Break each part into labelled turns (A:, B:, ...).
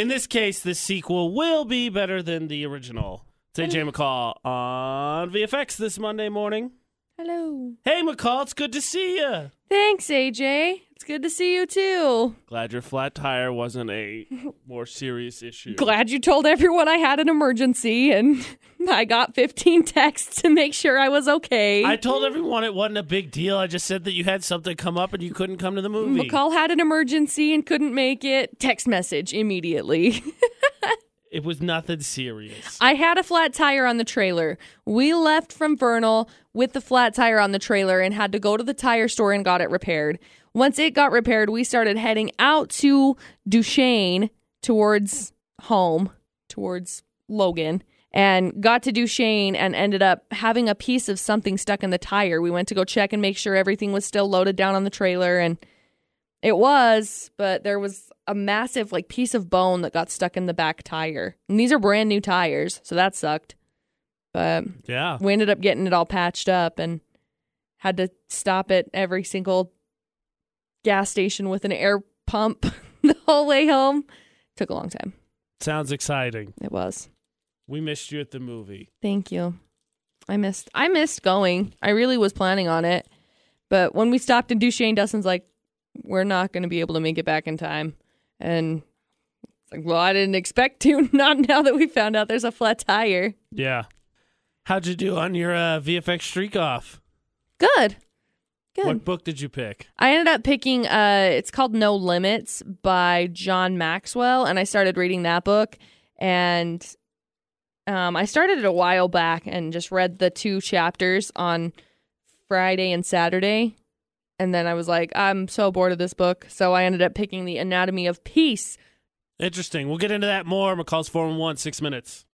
A: In this case, the sequel will be better than the original. It's AJ McCall on VFX this Monday morning.
B: Hello.
A: Hey, McCall, it's good to see you.
B: Thanks, AJ. It's good to see you too.
A: Glad your flat tire wasn't a more serious issue.
B: Glad you told everyone I had an emergency and I got 15 texts to make sure I was okay.
A: I told everyone it wasn't a big deal. I just said that you had something come up and you couldn't come to the movie.
B: McCall had an emergency and couldn't make it. Text message immediately.
A: It was nothing serious.
B: I had a flat tire on the trailer. We left from Vernal with the flat tire on the trailer and had to go to the tire store and got it repaired. Once it got repaired, we started heading out to Duchesne towards home, towards Logan, and got to Duchesne and ended up having a piece of something stuck in the tire. We went to go check and make sure everything was still loaded down on the trailer and it was, but there was a massive like piece of bone that got stuck in the back tire. And these are brand new tires, so that sucked. But
A: yeah.
B: we ended up getting it all patched up and had to stop at every single gas station with an air pump the whole way home. Took a long time.
A: Sounds exciting.
B: It was.
A: We missed you at the movie.
B: Thank you. I missed I missed going. I really was planning on it. But when we stopped in Duchesne, Dustin's like, we're not going to be able to make it back in time. And it's like, well, I didn't expect to. Not now that we found out there's a flat tire.
A: Yeah. How'd you do on your uh, VFX streak off?
B: Good. Good.
A: What book did you pick?
B: I ended up picking uh it's called No Limits by John Maxwell and I started reading that book and um I started it a while back and just read the two chapters on Friday and Saturday and then I was like I'm so bored of this book so I ended up picking The Anatomy of Peace.
A: Interesting. We'll get into that more. McCall's 411, six minutes.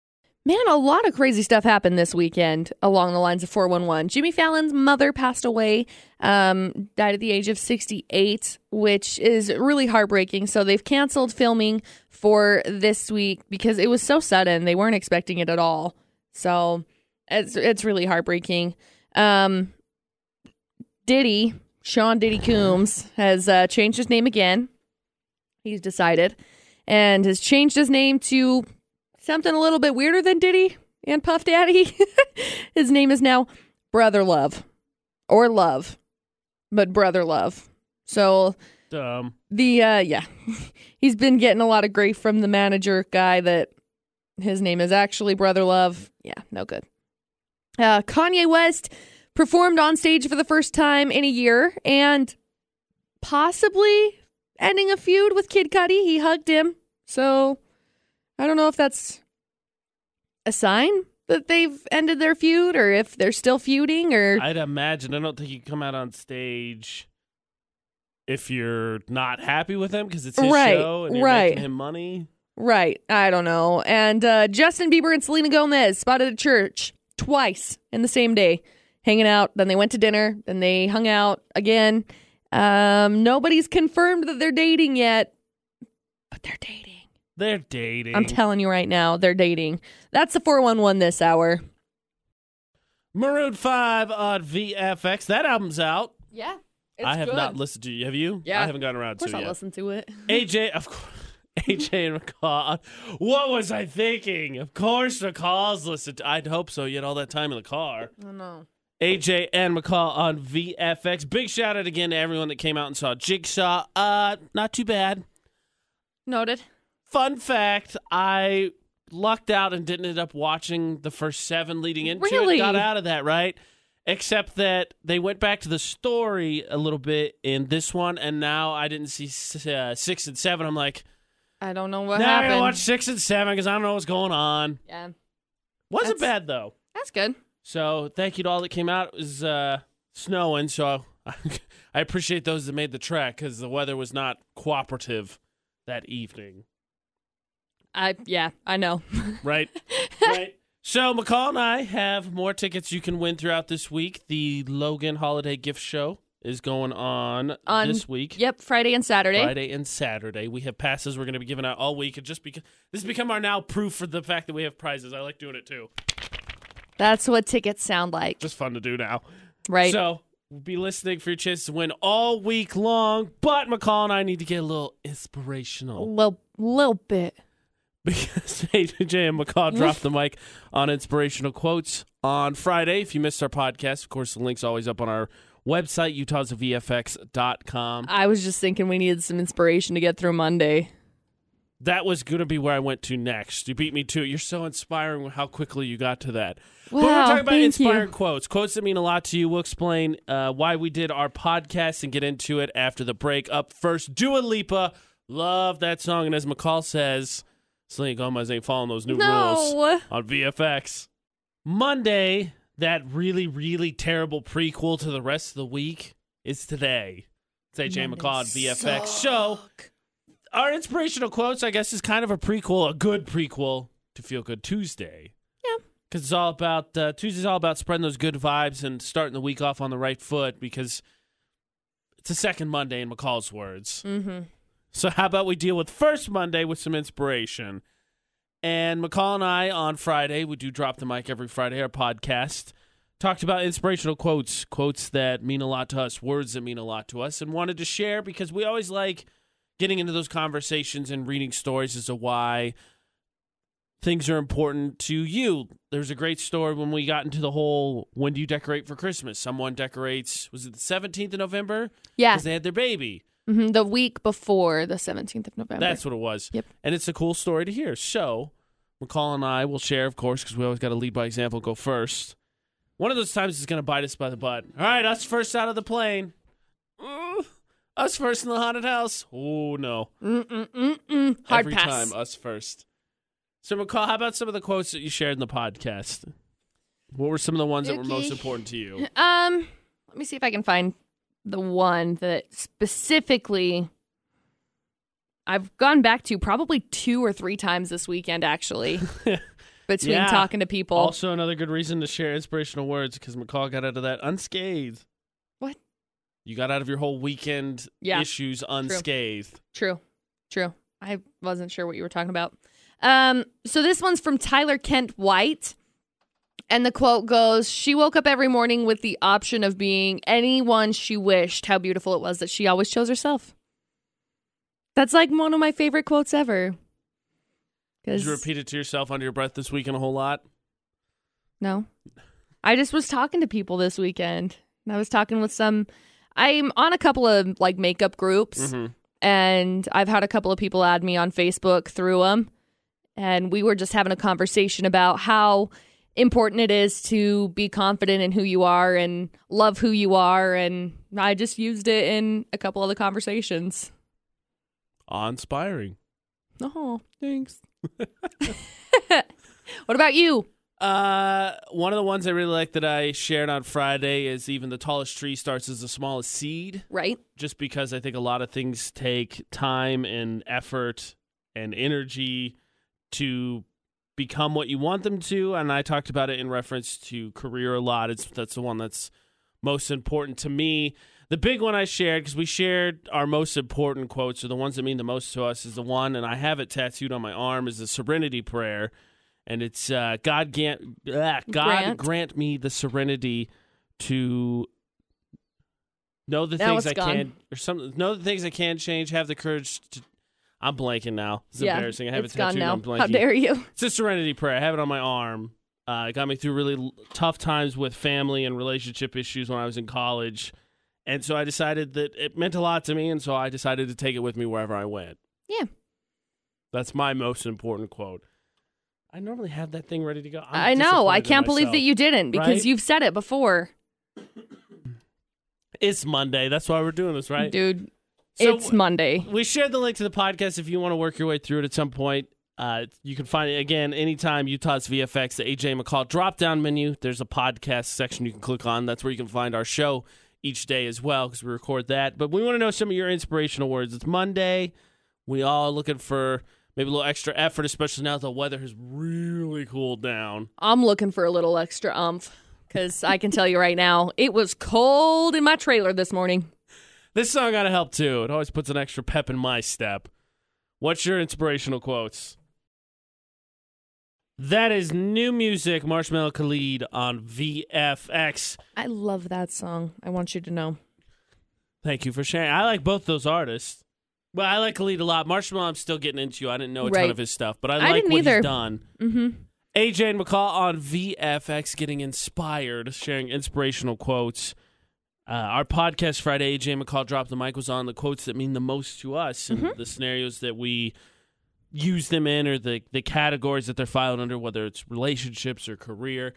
B: Man, a lot of crazy stuff happened this weekend along the lines of 411. Jimmy Fallon's mother passed away, um, died at the age of 68, which is really heartbreaking. So they've canceled filming for this week because it was so sudden. They weren't expecting it at all. So it's it's really heartbreaking. Um, Diddy, Sean Diddy Combs, has uh, changed his name again. He's decided and has changed his name to something a little bit weirder than Diddy and Puff Daddy. His name is now Brother Love or Love, but Brother Love. So
A: Um,
B: the uh yeah, he's been getting a lot of grief from the manager guy that his name is actually Brother Love. Yeah, no good. Uh, Kanye West performed on stage for the first time in a year and possibly ending a feud with Kid Cudi. He hugged him. So I don't know if that's a sign that they've ended their feud or if they're still feuding or
A: I'd imagine. I don't think you come out on stage if you're not happy with him because it's his
B: Right,
A: show and you're
B: right.
A: making him money.
B: Right. I don't know. And uh, Justin Bieber and Selena Gomez spotted at church twice in the same day, hanging out. Then they went to dinner. Then they hung out again. Um, nobody's confirmed that they're dating yet, but they're dating.
A: They're dating.
B: I'm telling you right now, they're dating. That's the 411 this hour.
A: Maroon 5 on VFX. That album's out.
B: Yeah.
A: I have not listened to you. Have you?
B: Yeah.
A: I haven't gotten around
B: Of course
A: to it
B: I'll
A: yet.
B: listen to it.
A: AJ, of course. AJ and McCall. What was I thinking? Of course, McCall's listened. To, I'd hope so. You had all that time in the car.
B: Oh, no.
A: AJ and McCall on VFX. Big shout out again to everyone that came out and saw Jigsaw. Uh, not too bad.
B: Noted.
A: Fun fact: I lucked out and didn't end up watching the first seven leading into
B: Really?
A: it. Got out of that right, except that they went back to the story a little bit in this one, and now I didn't see uh, six and seven. I'm like,
B: I don't know what
A: now
B: happened.
A: gonna watch six and seven because I don't know what's going on.
B: yeah.
A: Wasn't
B: That's-
A: bad though.
B: That's good.
A: So thank you to all that came out. It was uh, snowing, so I appreciate those that made the trek because the weather was not cooperative that evening.
B: I yeah, I know.
A: Right? right. So McCall and I have more tickets you can win throughout this week. The Logan Holiday Gift Show is going on,
B: On-
A: this week.
B: yep, Friday and Saturday.
A: Friday and Saturday. We have passes we're going to be giving out all week. And just because this has become our now proof for the fact that we have prizes. I like doing it too.
B: That's what tickets sound like.
A: Just fun to do now.
B: Right.
A: So we'll be listening for your chance to win all week long. But McCall and I need to get a little
B: a
A: inspirational.
B: little little bit.
A: because AJ and McCall dropped the mic on inspirational quotes on Friday. If you missed our podcast, of course, the link's always up on our website, utahsvfx.com.
B: I was just thinking we needed some inspiration to get through Monday.
A: That was going to be where I went to next. You beat me to it. You're so inspiring how quickly you got to that. Wow, but we're talking about inspiring
B: you.
A: quotes, quotes that mean a lot to you. We'll explain uh, why we did our podcast and get into it after the break. Up first, Dua Lipa. Love that song. And as McCall says, Selena Gomez ain't following those new rules on VFX. Monday, that really, really terrible prequel to the rest of the week is today. It's AJ McCall on VFX. So, our inspirational quotes, I guess, is kind of a prequel, a good prequel to Feel Good Tuesday.
B: Yeah.
A: Because it's all about, uh, Tuesday's all about spreading those good vibes and starting the week off on the right foot because it's a second Monday in McCall's words.
B: Mm-hmm.
A: So how about we deal with first Monday with some inspiration? And McCall and I on Friday, we do drop the mic every Friday, our podcast, talked about inspirational quotes, quotes that mean a lot to us, words that mean a lot to us, and wanted to share because we always like getting into those conversations and reading stories as to why things are important to you. There's a great story when we got into the whole when do you decorate for Christmas? Someone decorates, was it the 17th of November?
B: Yeah.
A: Because they had their baby.
B: hmm The week before the 17th of November.
A: That's what it was.
B: Yep.
A: And it's a cool story to hear. So, McCall and I will share, of course, because we always got to lead by example, go first. One of those times is going to bite us by the butt. All right, us first out of the plane. Ooh, us first in the haunted house. Oh, no.
B: Mm-mm-mm-mm. Hard
A: Every
B: pass.
A: time, us first. So, McCall, how about some of the quotes that you shared in the podcast? What were some of the ones that were most important to you?
B: Um, let me see if I can find the one that specifically I've gone back to probably two or three times this weekend, actually, between
A: Yeah.
B: talking to people.
A: Also, another good reason to share inspirational words because McCall got out of that unscathed. You got out of your whole weekend
B: Yeah.
A: issues unscathed.
B: True. True. I wasn't sure what you were talking about. Um, so this one's from Tyler Kent White. And the quote goes, She woke up every morning with the option of being anyone she wished. How beautiful it was that she always chose herself. That's like one of my favorite quotes ever.
A: Did you repeat it to yourself under your breath this weekend a whole lot?
B: No. I just was talking to people this weekend. And I was talking with some I'm on a couple of like makeup groups
A: Mhm.
B: and I've had a couple of people add me on Facebook through them and we were just having a conversation about how important it is to be confident in who you are and love who you are and I just used it in a couple of the conversations.
A: Awe-inspiring.
B: Oh, thanks. what about you?
A: Uh, one of the ones I really like that I shared on Friday is even the tallest tree starts as the smallest seed.
B: Right?
A: Just because I think a lot of things take time and effort and energy to become what you want them to. And I talked about it in reference to career a lot. It's that's the one that's most important to me. The big one I shared because we shared our most important quotes or the ones that mean the most to us is the one, and I have it tattooed on my arm, is the Serenity Prayer, and it's uh, God grant, ah, God
B: Grant.
A: grant. me the serenity to know the
B: Now
A: things I
B: gone.
A: can or some know the things I can change, have the courage to. I'm blanking now. It's
B: yeah,
A: embarrassing. I have
B: it's
A: it tattooed.
B: now.
A: I'm blanking.
B: How dare you?
A: It's a serenity prayer. I have it on my arm. Uh, it got me through really l- tough times with family and relationship issues when I was in college. And so I decided that it meant a lot to me. And so I decided to take it with me wherever I went.
B: Yeah.
A: That's my most important quote. I normally have that thing ready to go. I'm
B: I know. I can't believe that you didn't because
A: Right?
B: you've said it before.
A: It's Monday. That's why we're doing this, right?
B: Dude,
A: So
B: it's Monday.
A: we shared the link to the podcast if you want to work your way through it at some point. Uh, you can find it again anytime Utah's VFX, the AJ McCall drop down menu. There's a podcast section you can click on. That's where you can find our show each day as well because we record that. But we want to know some of your inspirational words. It's Monday. We all looking for maybe a little extra effort, especially now that the weather has really cooled down.
B: I'm looking for a little extra umph because I can tell you right now, it was cold in my trailer this morning.
A: This song got to help too. It always puts an extra pep in my step. What's your inspirational quotes? That is new music, Marshmello Khalid on VFX.
B: I love that song. I want you to know.
A: Thank you for sharing. I like both those artists. Well, I like Khalid a lot. Marshmello, I'm still getting into. You. I didn't know a ton
B: Right.
A: of his stuff, but I,
B: I
A: like
B: didn't
A: what
B: either.
A: he's done.
B: Mm-hmm.
A: AJ and McCall on VFX getting inspired, sharing inspirational quotes. Uh, our podcast Friday, AJ and McCall dropped the mic was on the quotes that mean the most to us and
B: Mm-hmm.
A: the scenarios that we use them in or the, the categories that they're filed under, whether it's relationships or career.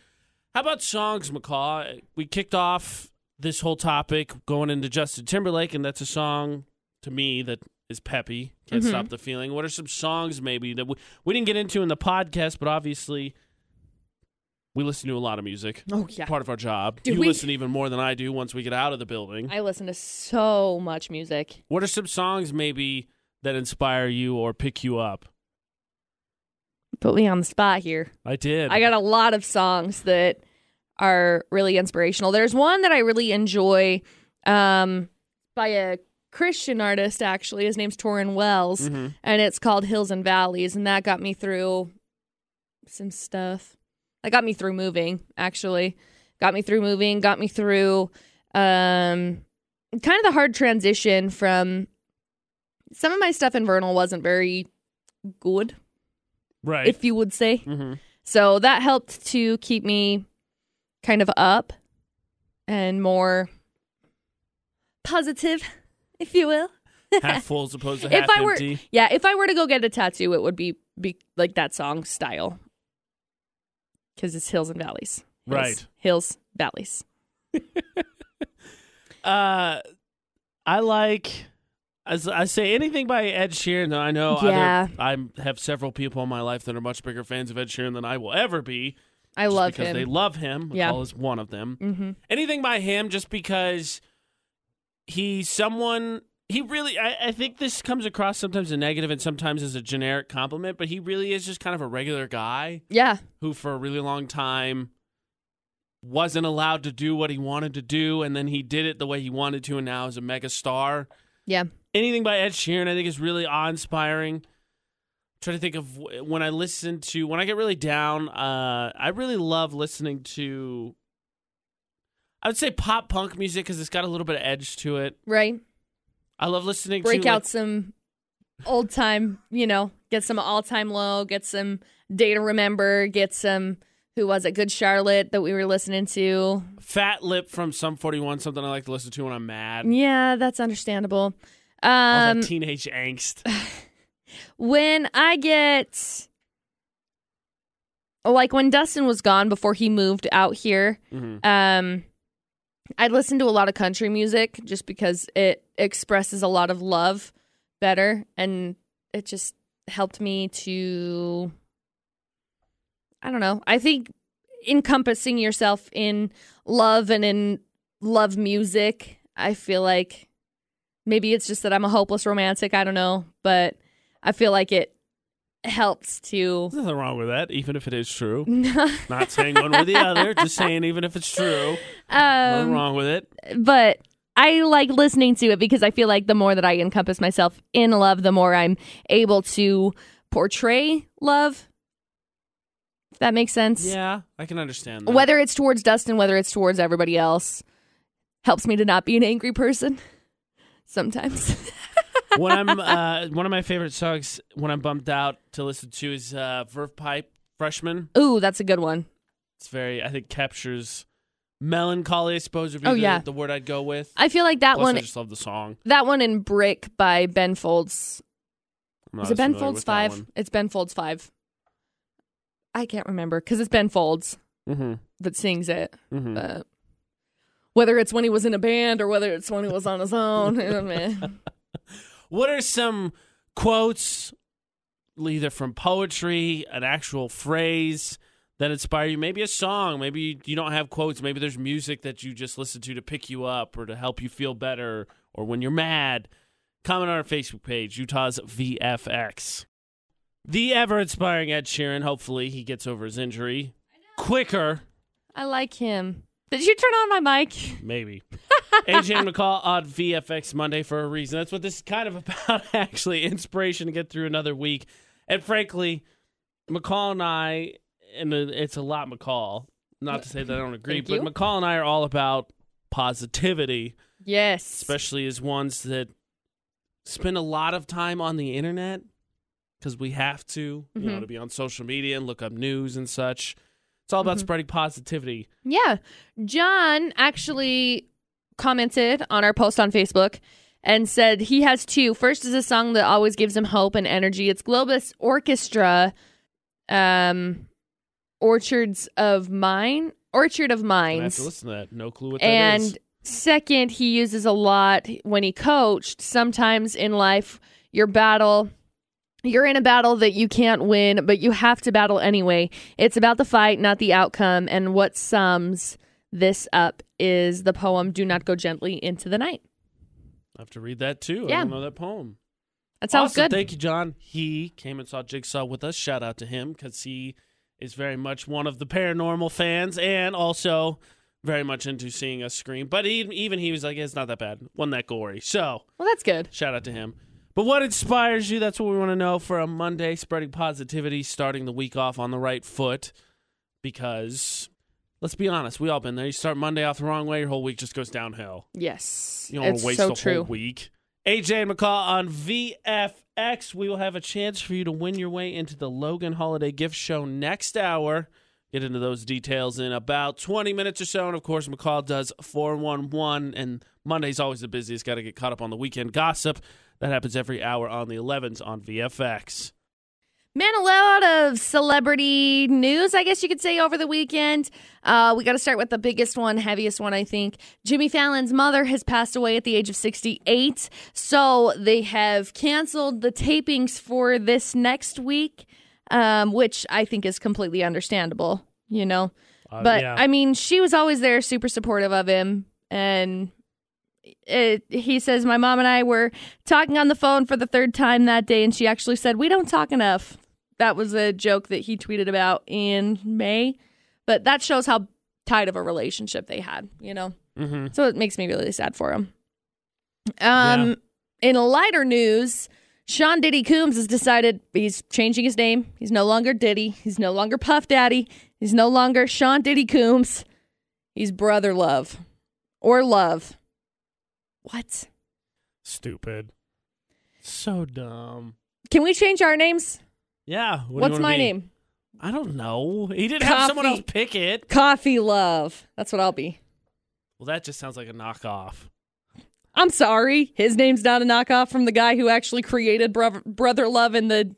A: How about songs, McCall? We kicked off this whole topic going into Justin Timberlake, and that's a song to me that is peppy. Can't
B: Mhm.
A: stop the feeling. What are some songs maybe that we, we didn't get into in the podcast, but obviously we listen to a lot of music.
B: Oh yeah.
A: Part of our job.
B: Do
A: you
B: we-
A: listen even more than I do once we get out of the building.
B: I listen to so much music.
A: what are some songs maybe that inspire you or pick you up?
B: Put me on the spot here.
A: I did.
B: I got a lot of songs that are really inspirational. There's one that I really enjoy um, by a Christian artist, actually. His name's Tauren Wells,
A: Mhm.
B: and it's called Hills and Valleys. And that got me through some stuff. That got me through moving, actually. Got me through moving, got me through um, kind of the hard transition from some of my stuff in Vernal wasn't very good,
A: right.
B: if you would say.
A: hmm
B: So that helped to keep me kind of up and more positive, if you will.
A: half full as opposed to
B: If
A: half
B: I were-
A: empty.
B: Yeah, if I were to go get a tattoo, it would be, be like that song style. Because it's hills and valleys. Hills,
A: Right.
B: Hills, valleys.
A: Uh, I like. As I say, anything by Ed Sheeran. Though I know other-
B: Yeah.
A: I have several people in my life that are much bigger fans of Ed Sheeran than I will ever be.
B: I love
A: because
B: him.
A: they love him.
B: Yeah.
A: Is one of them.
B: hmm
A: Anything by him, just because he's someone. He really, I, I think this comes across sometimes a negative and sometimes as a generic compliment, but he really is just kind of a regular guy
B: Yeah.
A: who, for a really long time, wasn't allowed to do what he wanted to do, and then he did it the way he wanted to, and now is a mega star.
B: Yeah.
A: Anything by Ed Sheeran, I think, is really awe-inspiring. trying to think of when I listen to when I get really down. Uh, I really love listening to. I would say pop punk music because it's got a little bit of edge to it.
B: Right.
A: I love listening
B: Break
A: to
B: out
A: like,
B: some old time, you know, get some all time low, get some day to remember, get some, who was it? Good Charlotte that we were listening to.
A: Fat Lip from Sum 41, something I like to listen to when I'm mad.
B: Yeah, that's understandable. Um,
A: that teenage angst.
B: when I get like when Dustin was gone before he moved out here,
A: hmm
B: um I listen to a lot of country music just because it expresses a lot of love better and it just helped me to I don't know. I think encompassing yourself in love and in love music, I feel like maybe it's just that I'm a hopeless romantic, I don't know, but I feel like it helps to
A: There's nothing wrong with that, even if it is true. Not saying one or the other, just saying even if it's true. Nothing
B: um,
A: wrong with it.
B: but I like listening to it because I feel like the more that I encompass myself in love, the more I'm able to portray love. If that makes sense.
A: Yeah, I can understand that.
B: Whether it's towards Dustin, whether it's towards everybody else, helps me to not be an angry person. Sometimes.
A: when I'm uh, one of my favorite songs when I'm bumped out to listen to is uh, Verve Pipe Freshman.
B: Ooh, that's a good one.
A: It's very I think captures melancholy. I suppose would be
B: Oh,
A: the,
B: yeah.
A: the word I'd go with.
B: I feel like that
A: Plus,
B: one
A: I just love the song.
B: that one in Brick by Ben Folds. Is it Ben Folds 5? It's Ben Folds 5. I can't remember cuz it's Ben Folds
A: Mhm,
B: that sings it.
A: mhm.
B: But whether it's when he was in a band or whether it's when he was on his own.
A: What are some quotes, either from poetry, an actual phrase that inspire you? Maybe a song. Maybe you- don't have quotes. Maybe there's music that you just listen to to pick you up or to help you feel better or when you're mad. Comment on our Facebook page, Utah's VFX. The ever inspiring Ed Sheeran. Hopefully, he gets over his injury quicker.
B: I like him. Did you turn on my mic?
A: Maybe. AJ and McCall on VFX Monday for a reason. That's what this is kind of about, actually. Inspiration to get through another week. And frankly, McCall and I, and it's a lot McCall, not to say that I don't agree, but. McCall and I are all about positivity,
B: Yes.
A: especially as ones that spend a lot of time on the internet because we have to, you know,
B: Mhm.
A: to be on social media and look up news and such. It's all about
B: Mhm.
A: spreading positivity.
B: Yeah. John actually commented on our post on Facebook and said he has two. First is a song that always gives him hope and energy. It's Globus Orchestra, um, Orchards of Mine, Orchard of
A: I have
B: Mines.
A: to listen to that. No clue what that is.
B: And second, he uses a lot when he coached. Sometimes in life, your battle, you're in a battle that you can't win, but you have to battle anyway. It's about the fight, not the outcome. And what sums this up is the poem "Do Not Go Gently into the Night."
A: I have to read that too. I
B: Yeah.
A: don't know that poem.
B: That sounds
A: awesome.
B: good.
A: Thank you, John. He came and saw Jigsaw with us. Shout out to him because he is very much one of the paranormal fans and also very much into seeing us scream. But he, even he was like, it's not that bad. Wasn't that gory. So
B: well, that's good.
A: shout out to him. But what inspires you? That's what we want to know for a Monday, spreading positivity, starting the week off on the right foot. Because let's be honest, we all been there. You start Monday off the wrong way, your whole week just goes downhill.
B: Yes,
A: You don't want to waste
B: so
A: the
B: true.
A: whole week. AJ and McCall on VFX. We will have a chance for you to win your way into the Logan Holiday Gift Show next hour. Get into those details in about 20 minutes or so. And of course, McCall does 411, and Monday's always the busiest. Got to get caught up on the weekend gossip. That happens every hour on the 11s on VFX.
B: Man, a lot of celebrity news, I guess you could say, over the weekend. Uh, we got to start with the biggest one, heaviest one, I think. Jimmy Fallon's mother has passed away at the age of 68. So they have canceled the tapings for this next week, um, which I think is completely understandable, you know?
A: Uh,
B: But
A: yeah.
B: I mean, she was always there, super supportive of him. And it, he says, My mom and I were talking on the phone for the third time that day, and she actually said, We don't talk enough. That was a joke that he tweeted about in May. But that shows how tight of a relationship they had, you know?
A: hmm
B: So it makes me really sad for him. Um, In lighter news, Sean Diddy Combs has decided he's changing his name. He's no longer Diddy. He's no longer Puff Daddy. He's no longer Sean Diddy Combs. He's Brother Love or Love. What?
A: Stupid. So dumb.
B: Can we change our names?
A: Yeah. what
B: What's my
A: be?
B: name?
A: I don't know. He didn't have someone else pick it.
B: Coffee Love. That's what I'll be.
A: Well, that just sounds like a knockoff.
B: I'm sorry. His name's not a knockoff from the guy who actually created Bro- Brother Love in the.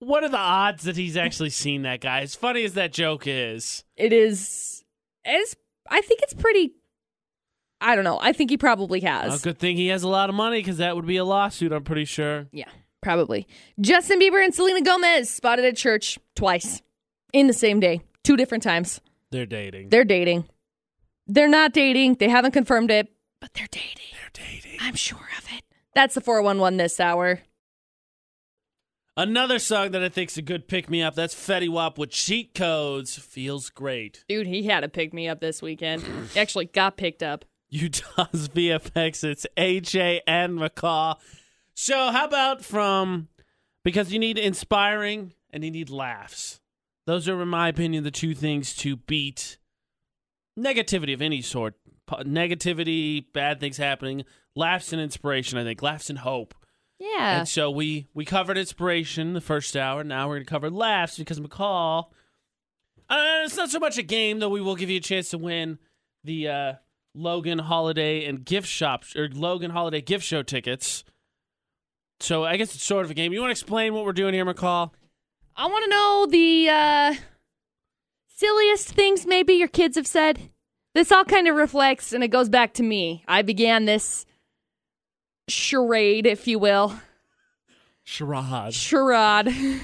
A: What are the odds that he's actually seen that guy? As funny as that joke is,
B: It is. It's. I think it's pretty. I don't know. I think he probably
A: a
B: has.
A: good thing he has a lot of money because that would be a lawsuit. I'm pretty sure.
B: Yeah, probably. Justin Bieber and Selena Gomez spotted at church twice in the same day, two different times.
A: They're dating.
B: They're dating. They're not dating. They haven't confirmed it, but they're dating.
A: They're dating.
B: I'm sure of it. That's the 411 this hour.
A: Another song that I think's a good pick me up. That's Fetty Wap with cheat codes. Feels great.
B: Dude, he had to pick me up this weekend. He actually got picked up.
A: Utah's VFX. It's AJ and McCall. So, how about from because you need inspiring and you need laughs. Those are, in my opinion, the two things to beat negativity of any sort. Po- Negativity, bad things happening, laughs and inspiration. I think laughs and hope.
B: Yeah.
A: And so we we covered inspiration the first hour. Now we're going to cover laughs because McCall. Uh, it's not so much a game, though. We will give you a chance to win the uh, Logan Holiday and gift shop or Logan Holiday gift show tickets. So I guess it's sort of a game. You want to explain what we're doing here, McCall?
B: I want to know the uh, silliest things maybe your kids have said. This all kind of reflects, and it goes back to me. I began this charade, if you will.
A: Charade.
B: Charade.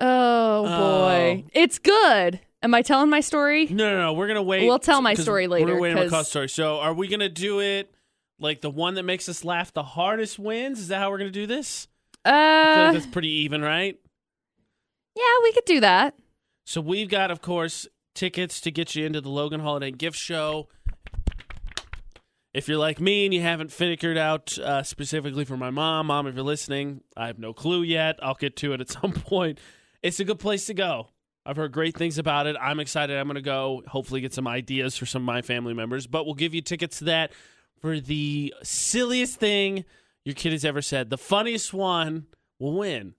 B: oh boy, it's good. Am I telling my story?
A: No, no, no. We're gonna wait.
B: We'll tell my story later.
A: We're waiting on
B: 'cause-
A: McCall's story. So, are we gonna do it like the one that makes us laugh the hardest wins? Is that how we're gonna do this? I feel
B: Uh,
A: like that's pretty even, right?
B: yeah, we could do that.
A: So we've got, of course, tickets to get you into the Logan Holiday Gift Show. If you're like me and you haven't figured out uh, specifically for my mom, mom, if you're listening, I have no clue yet. I'll get to it at some point. It's a good place to go. I've heard great things about it. I'm excited. I'm going to go. Hopefully, get some ideas for some of my family members. But we'll give you tickets to that. for the silliest thing your kid has ever said. The funniest one will win.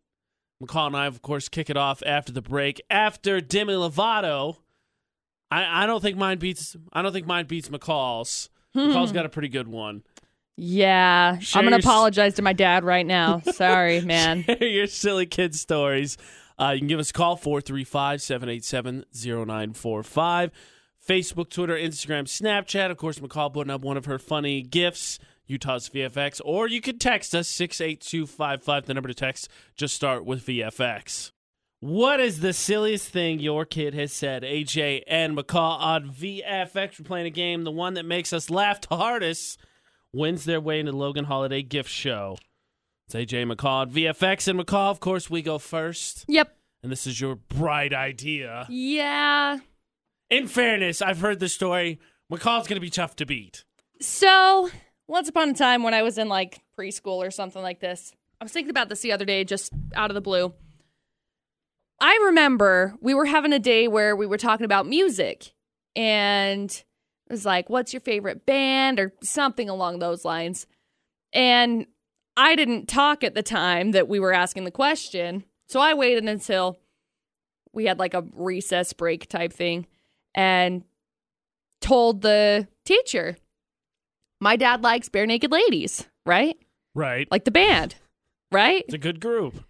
A: McCall and I, of course, kick it off after the break. After Demi Lovato, I, I don't think mine beats. I don't think mine beats McCall's. Hmm. McCall's got a pretty good one.
B: Yeah,
A: Share
B: I'm gonna
A: your
B: apologize to my dad right now. Sorry, man.
A: Your silly kid stories. Uh, you can give us a call 435 787 0945. Facebook, Twitter, Instagram, Snapchat. Of course, McCall putting up one of her funny gifts, Utah's VFX. Or you could text us 68255. The number to text, just start with VFX. What is the silliest thing your kid has said? AJ and McCall on VFX. We're playing a game. The one that makes us laugh the hardest wins their way into Logan Holiday gift show. It's AJ McCall VFX and McCall. Of course, we go first.
B: Yep.
A: And this is your bright idea.
B: Yeah.
A: In fairness, I've heard the story. McCall's going to be tough to beat.
B: So, once upon a time when I was in like preschool or something like this, I was thinking about this the other day, just out of the blue. I remember we were having a day where we were talking about music, and it was like, What's your favorite band? or something along those lines. And I didn't talk at the time that we were asking the question. So I waited until we had like a recess break type thing and told the teacher, my dad likes bare naked ladies, right?
A: Right.
B: Like the band, right?
A: It's a good group.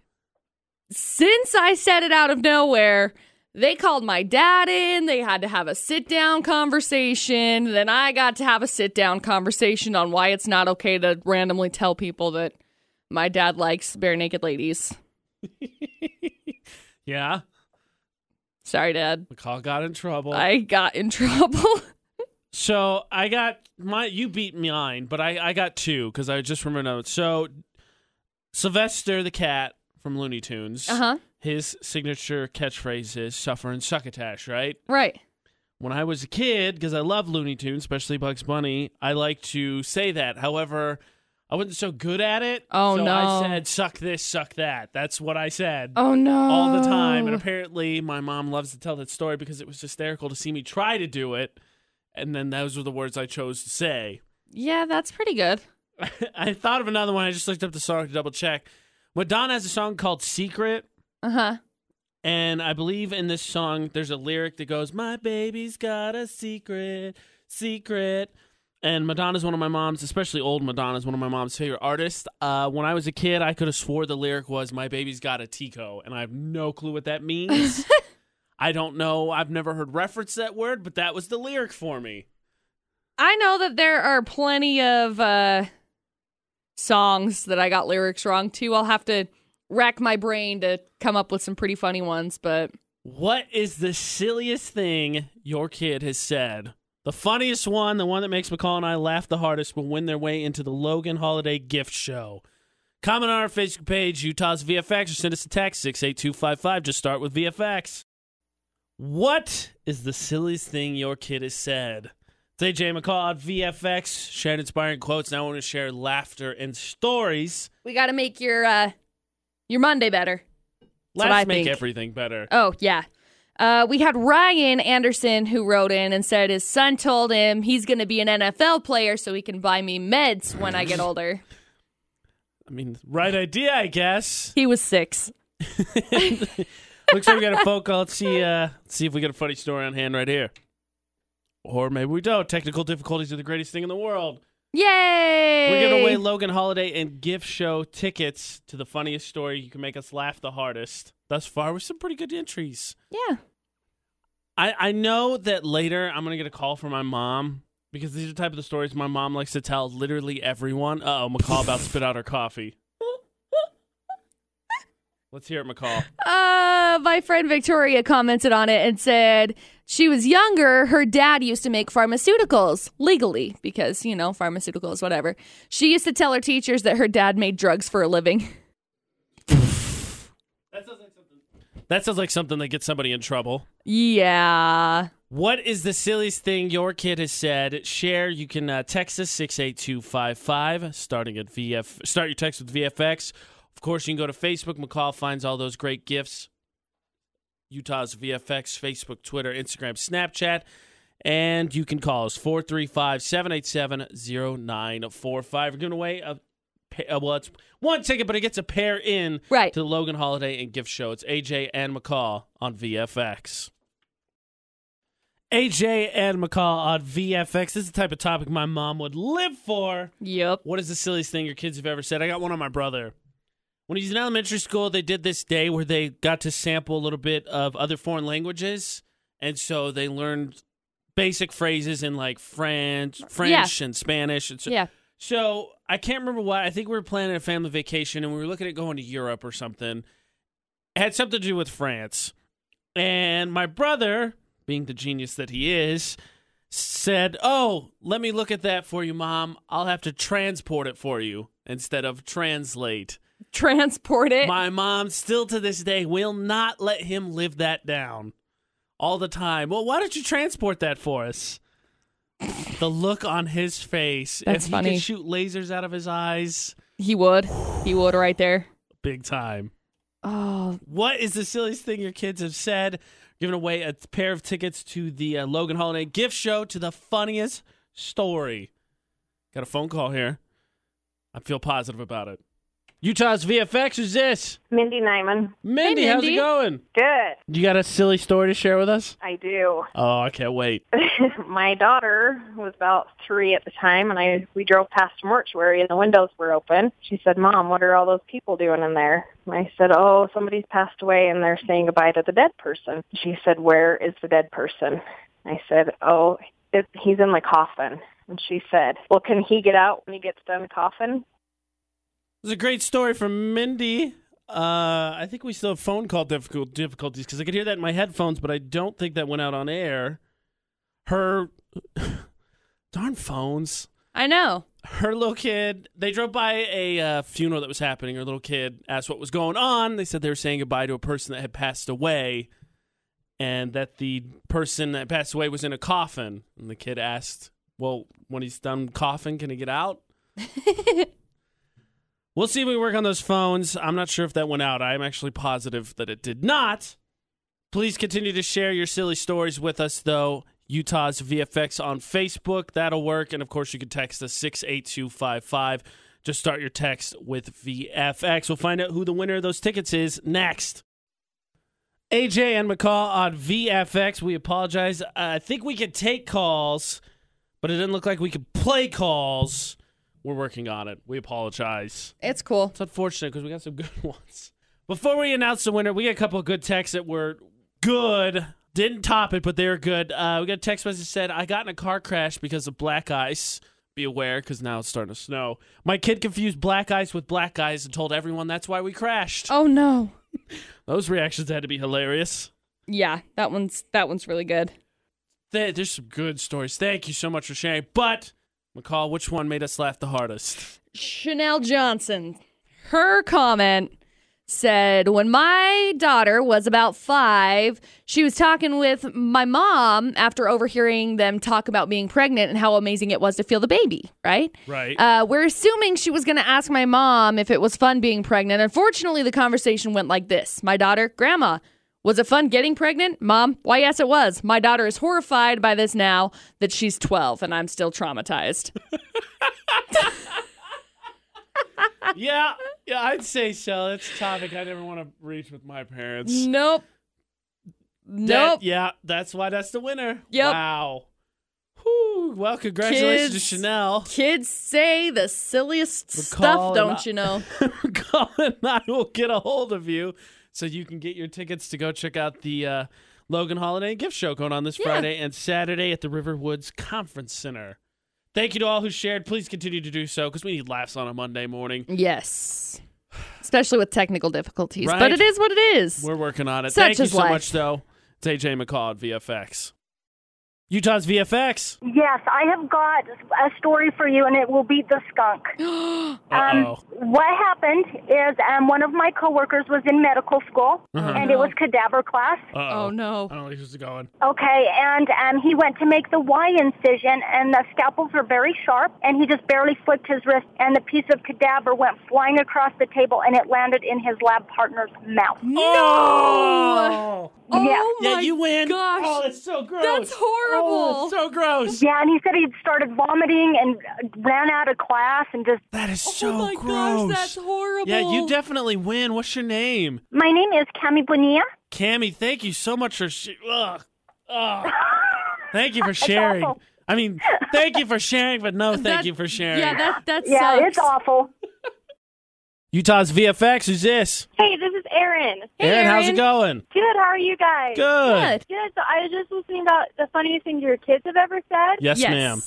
B: Since I said it out of nowhere, they called my dad in. They had to have a sit down conversation. Then I got to have a sit down conversation on why it's not okay to randomly tell people that my dad likes bare naked ladies.
A: Yeah.
B: Sorry, Dad.
A: McCall got in trouble.
B: I got in trouble.
A: So I got my you beat mine, but I I got two because I just remember notes. So Sylvester the cat from Looney Tunes,
B: uh huh.
A: his signature catchphrase is "suffer and succotash." Right.
B: Right.
A: When I was a kid, because I love Looney Tunes, especially Bugs Bunny, I like to say that. However, I wasn't so good at it.
B: Oh,
A: so
B: no.
A: I said "suck this, suck that." That's what I said.
B: Oh, no.
A: all the time. And apparently, my mom loves to tell that story because it was hysterical to see me try to do it. And then those were the words I chose to say.
B: Yeah, that's pretty good.
A: I thought of another one. I just looked up the song to double check. Madonna has a song called Secret.
B: Uh huh.
A: And I believe in this song, there's a lyric that goes, My baby's got a secret, secret. And Madonna's one of my mom's, especially old Madonna's one of my mom's favorite artists. Uh, when I was a kid, I could have swore the lyric was, My baby's got a Tico. And I have no clue what that means. I don't know. I've never heard reference that word, but that was the lyric for me.
B: I know that there are plenty of uh, songs that I got lyrics wrong too. I'll have to rack my brain to come up with some pretty funny ones, but
A: What is the silliest thing your kid has said? The funniest one, the one that makes McCall and I laugh the hardest, will win their way into the Logan Holiday Gift Show. Comment on our Facebook page, Utah's VFX, or send us a text, 68255. Just start with VFX. What is the silliest thing your kid has said? It's AJ McCall at VFX, sharing inspiring quotes. Now I want to share laughter and stories.
B: we got to make your uh, your Monday better.
A: Let's make
B: think.
A: everything better.
B: Oh yeah. Uh, we had Ryan Anderson who wrote in and said his son told him he's going to be an NFL player so he can buy me meds when I get older.
A: I mean, right idea, I guess.
B: He was six.
A: Looks like we got a phone call. Let's see, uh, let's see if we got a funny story on hand right here. Or maybe we don't. Technical difficulties are the greatest thing in the world.
B: Yay!
A: We're giving away Logan Holiday and gift show tickets to the funniest story. You can make us laugh the hardest. Thus far, with some pretty good entries.
B: Yeah.
A: I, I know that later I'm gonna get a call from my mom because these are the type of the stories my mom likes to tell literally everyone. Uh oh, McCall about spit out her coffee. Let's hear it, McCall.
B: Uh, my friend Victoria commented on it and said she was younger. Her dad used to make pharmaceuticals legally because, you know, pharmaceuticals, whatever. She used to tell her teachers that her dad made drugs for a living.
A: That sounds like something. That sounds like something that gets somebody in trouble.
B: Yeah.
A: What is the silliest thing your kid has said? Share. You can uh, text us six eight two five five. Starting at VF. Start your text with VFX. Of course, you can go to Facebook. McCall finds all those great gifts. Utah's VFX, Facebook, Twitter, Instagram, Snapchat. And you can call us 435 787 0945. We're giving away a, pa- uh, well, it's one ticket, but it gets a pair in
B: Right.
A: to the Logan Holiday and Gift Show. It's AJ and McCall on VFX. AJ and McCall on VFX. This is the type of topic my mom would live for.
B: Yep.
A: What is the silliest thing your kids have ever said? I got one on my brother. When he's in elementary school, they did this day where they got to sample a little bit of other foreign languages. And so they learned basic phrases in like French, French and Spanish. And so,
B: Yeah.
A: So I can't remember why. I think we were planning a family vacation and we were looking at going to Europe or something. It had something to do with France. And my brother, being the genius that he is, said, Oh, let me look at that for you, Mom. I'll have to transport it for you instead of translate.
B: Transport it.
A: My mom, still to this day, will not let him live that down all the time. Well, why don't you transport that for us? The look on his face.
B: That's
A: if he could shoot lasers out of his eyes,
B: he would. He would right there.
A: big time.
B: Oh,
A: What is the silliest thing your kids have said? Giving away a pair of tickets to the uh, Logan Holiday gift show to the funniest story. Got a phone call here. I feel positive about it. Utah's VFX is this?
C: Mindy Nyman.
A: Mindy, how's it
B: Mindy.
A: going?
C: Good.
A: You got a silly story to share with us?
C: I do.
A: Oh, I can't wait.
C: My daughter was about three at the time, and I we drove past a mortuary, and the windows were open. She said, "Mom, what are all those people doing in there?" And I said, "Oh, somebody's passed away, and they're saying goodbye to the dead person." She said, "Where is the dead person?" I said, "Oh, it, he's in the coffin." And she said, "Well, can he get out when he gets done the coffin?"
A: It was a great story from Mindy. Uh, I think we still have phone call difficult difficulties because I could hear that in my headphones, but I don't think that went out on air. Her darn phones.
B: I know.
A: her little kid they drove by a uh, funeral that was happening her little kid asked what was going on they said they were saying goodbye to a person that had passed away and that the person that passed away was in a coffin and the kid asked well when he's done coughing can he get out we'll see if we work on those phones i'm not sure if that went out i'm actually positive that it did not please continue to share your silly stories with us though Utah's VFX on Facebook. That'll work. And of course, you can text us 68255. Just start your text with VFX. We'll find out who the winner of those tickets is next. AJ and McCall on VFX. We apologize. I think we could take calls, but it didn't look like we could play calls. We're working on it. We apologize.
B: It's cool.
A: It's unfortunate because we got some good ones. Before we announce the winner, we got a couple of good texts that were good. Didn't top it, but they were good. Uh, we got a text message that said, I got in a car crash because of black ice. Be aware because now it's starting to snow. My kid confused black ice with black ice and told everyone that's why we crashed.
B: Oh no.
A: Those reactions had to be hilarious.
B: Yeah, that one's that one's really good.
A: There- There's some good stories. Thank you so much for sharing. But, McCall, which one made us laugh the hardest?
B: Chanel Johnson, her comment said, When my daughter was about five, she was talking with my mom after overhearing them talk about being pregnant and how amazing it was to feel the baby, right?
A: Right.
B: Uh, we're assuming she was going to ask my mom if it was fun being pregnant. Unfortunately, the conversation went like this My daughter, Grandma, was it fun getting pregnant? Mom, why, yes, it was. My daughter is horrified by this now that she's 12 and I'm still traumatized.
A: yeah, yeah, I'd say so. That's a topic I never want to reach with my parents.
B: nope.
A: That-
B: Nope.
A: yeah, that's why that's the winner.
B: Yep.
A: Wow. Whew. Well, congratulations
B: Kids.
A: to Chanel.
B: Kids say the silliest stuff, don't
A: up-
B: you know?
A: Colin and I will get a hold of you so you can get your tickets to go check out the uh, Logan Holiday Gift Show going on this
B: Yeah.
A: Friday and Saturday at the Riverwoods Conference Center. Thank you to all who shared. Please continue to do so because we need laughs on a Monday morning.
B: yes. Especially with technical difficulties.
A: Right.
B: But it is what it is.
A: We're working on it.
B: Such
A: Thank you so
B: life.
A: much, though. It's AJ McCall at VFX. Utah's VFX.
D: Yes, I have got a story for you, and it will beat the skunk.
A: Uh
D: Um,
A: oh.
D: what happened is um, one of my coworkers was in medical school,
A: Uh-huh.
D: and it was cadaver class.
A: Uh-oh.
B: Oh, no.
A: I don't know where this is going.
D: Okay, and um, he went to make the Y incision, and the scalpels are very sharp, and he just barely flicked his wrist, and the piece of cadaver went flying across the table, and it landed in his lab partner's mouth.
B: No!
A: Oh,
B: Oh
D: Yeah.
B: my
A: yeah, you win.
B: gosh.
A: Oh, that's so gross.
B: That's horrible. Horrible.
A: Oh, so gross.
D: Yeah, and he said he'd started vomiting and ran out of class and just.
A: That is oh so
B: oh my
A: gross.
B: gosh, that's horrible.
A: yeah, you definitely win. What's your name?
D: My name is Cami Bonilla.
A: Cami, thank you so much for sh- ugh. Ugh. Thank you for sharing. I mean, thank you for sharing, but no, thank
B: That-
A: you for sharing.
B: Yeah, that that
D: Yeah,
B: sucks.
D: it's awful.
A: Utah's VFX. Who's this?
C: Hey, this is Erin.
B: Hey,
A: Aaron, how's it
B: Aaron.
A: going?
C: Good. How are you guys?
A: Good.
B: Good.
C: Good. So I was just listening about the funniest thing your kids have ever said.
A: Yes,
B: yes.
A: ma'am.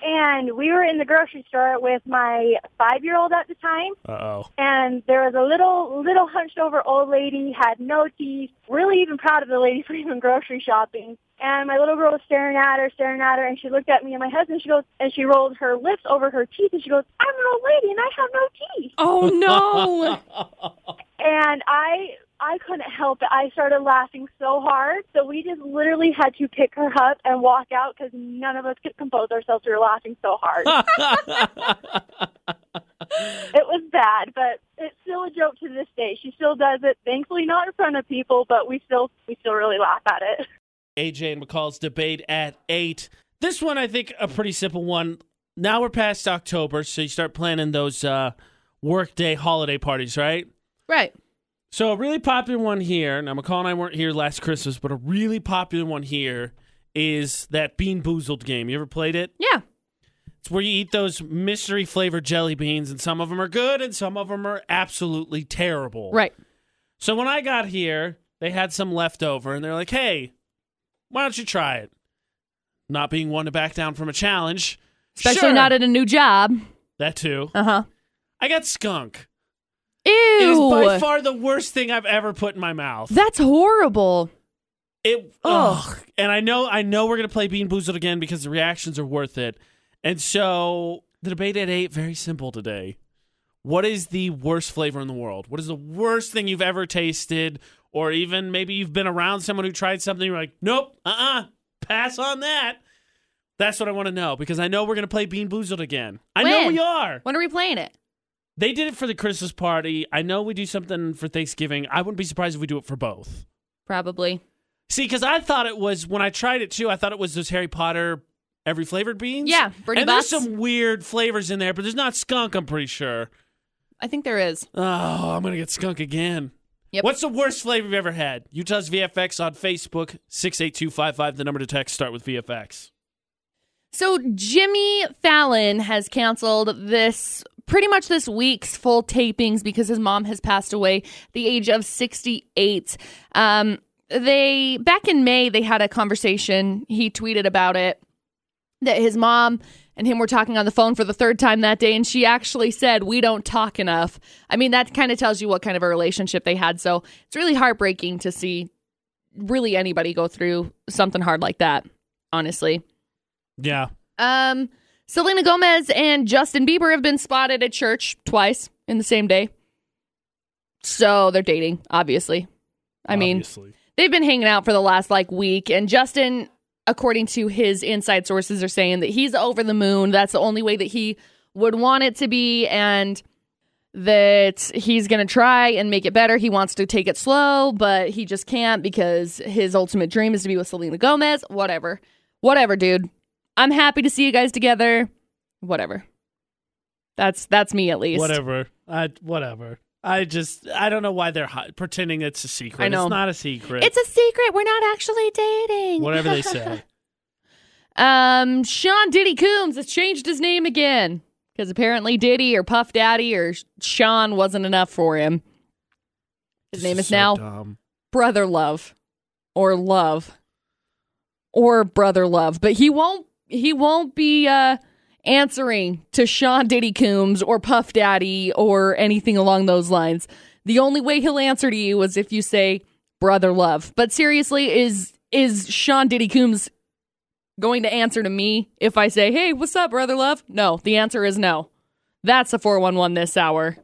C: And we were in the grocery store with my five-year-old at the time,
A: Uh oh.
C: and there was a little, little hunched-over old lady, had no teeth. Really, even proud of the lady for even grocery shopping. And my little girl was staring at her, staring at her, and she looked at me and my husband. She goes, and she rolled her lips over her teeth, and she goes, "I'm an old lady, and I have no teeth."
B: Oh no.
C: and I I couldn't help it. I started laughing so hard, so we just literally had to pick her up and walk out because none of us could compose ourselves. We were laughing so hard. it was bad, but it's still a joke to this day. She still does it. Thankfully, not in front of people, but we still we still really laugh at it.
A: AJ and McCall's debate at eight. This one, I think, a pretty simple one. Now we're past October, so you start planning those uh, workday holiday parties, right?
B: right.
A: So a really popular one here. Now McCall and I weren't here last Christmas, but a really popular one here is that Bean Boozled game. You ever played it?
B: Yeah.
A: It's where you eat those mystery flavored jelly beans, and some of them are good, and some of them are absolutely terrible.
B: Right.
A: So when I got here, they had some left over, and they're like, "Hey, why don't you try it?" Not being one to back down from a challenge,
B: Especially
A: Sure.
B: not at a new job.
A: that too.
B: Uh huh.
A: I got skunk.
B: Ew.
A: It is by far the worst thing I've ever put in my mouth.
B: That's horrible.
A: It
B: Ugh.
A: ugh. And I know I know we're gonna play Bean Boozled again because the reactions are worth it. And so the debate at eight, very simple today. What is the worst flavor in the world? What is the worst thing you've ever tasted? Or even maybe you've been around someone who tried something, you're like, nope, uh-uh, pass on that. That's what I want to know because I know we're gonna play Bean Boozled again. I know we are.
B: When are we playing it?
A: They did it for the Christmas party. I know we do something for Thanksgiving. I wouldn't be surprised if we do it for both.
B: Probably.
A: See, because I thought it was when I tried it too. I thought it was those Harry Potter every flavored beans.
B: Yeah, Bertie
A: and there's
B: Bott's.
A: some weird flavors in there, but there's not skunk. I'm pretty sure.
B: I think there is.
A: Oh, I'm gonna get skunk again.
B: Yep.
A: What's the worst flavor you've ever had? Utah's VFX on Facebook six eight two five five. The number to text start with VFX.
B: So Jimmy Fallon has canceled this pretty much this week's full tapings because his mom has passed away at the age of 68. Um, they back in May they had a conversation. He tweeted about it that his mom and him were talking on the phone for the third time that day and she actually said we don't talk enough. I mean that kind of tells you what kind of a relationship they had. So it's really heartbreaking to see really anybody go through something hard like that, honestly.
A: Yeah.
B: Um, Selena Gomez and Justin Bieber have been spotted at church twice in the same day. So they're dating, obviously. I mean, they've been hanging out for the last like week, and Justin, according to his inside sources, are saying that he's over the moon. That's the only way that he would want it to be, and that he's going to try and make it better. He wants to take it slow, but he just can't because his ultimate dream is to be with Selena Gomez. Whatever. Whatever, dude. I'm happy to see you guys together. Whatever. That's that's me at least.
A: whatever. Whatever. I just I don't know why they're pretending it's a secret.
B: I know.
A: It's not a secret.
B: It's a secret. We're not actually dating.
A: whatever they say.
B: Um, Sean Diddy Coombs has changed his name again because apparently Diddy or Puff Daddy or Sean wasn't enough for him. His
A: This
B: name is
A: so
B: now
A: dumb.
B: Brother Love or Love or Brother Love, but he won't. He won't be uh, answering to Sean Diddy Coombs or Puff Daddy or anything along those lines. The only way he'll answer to you is if you say Brother Love. But seriously, is is Sean Diddy Coombs going to answer to me if I say, "Hey, what's up, Brother Love"? No, the answer is no. That's a four one one this hour.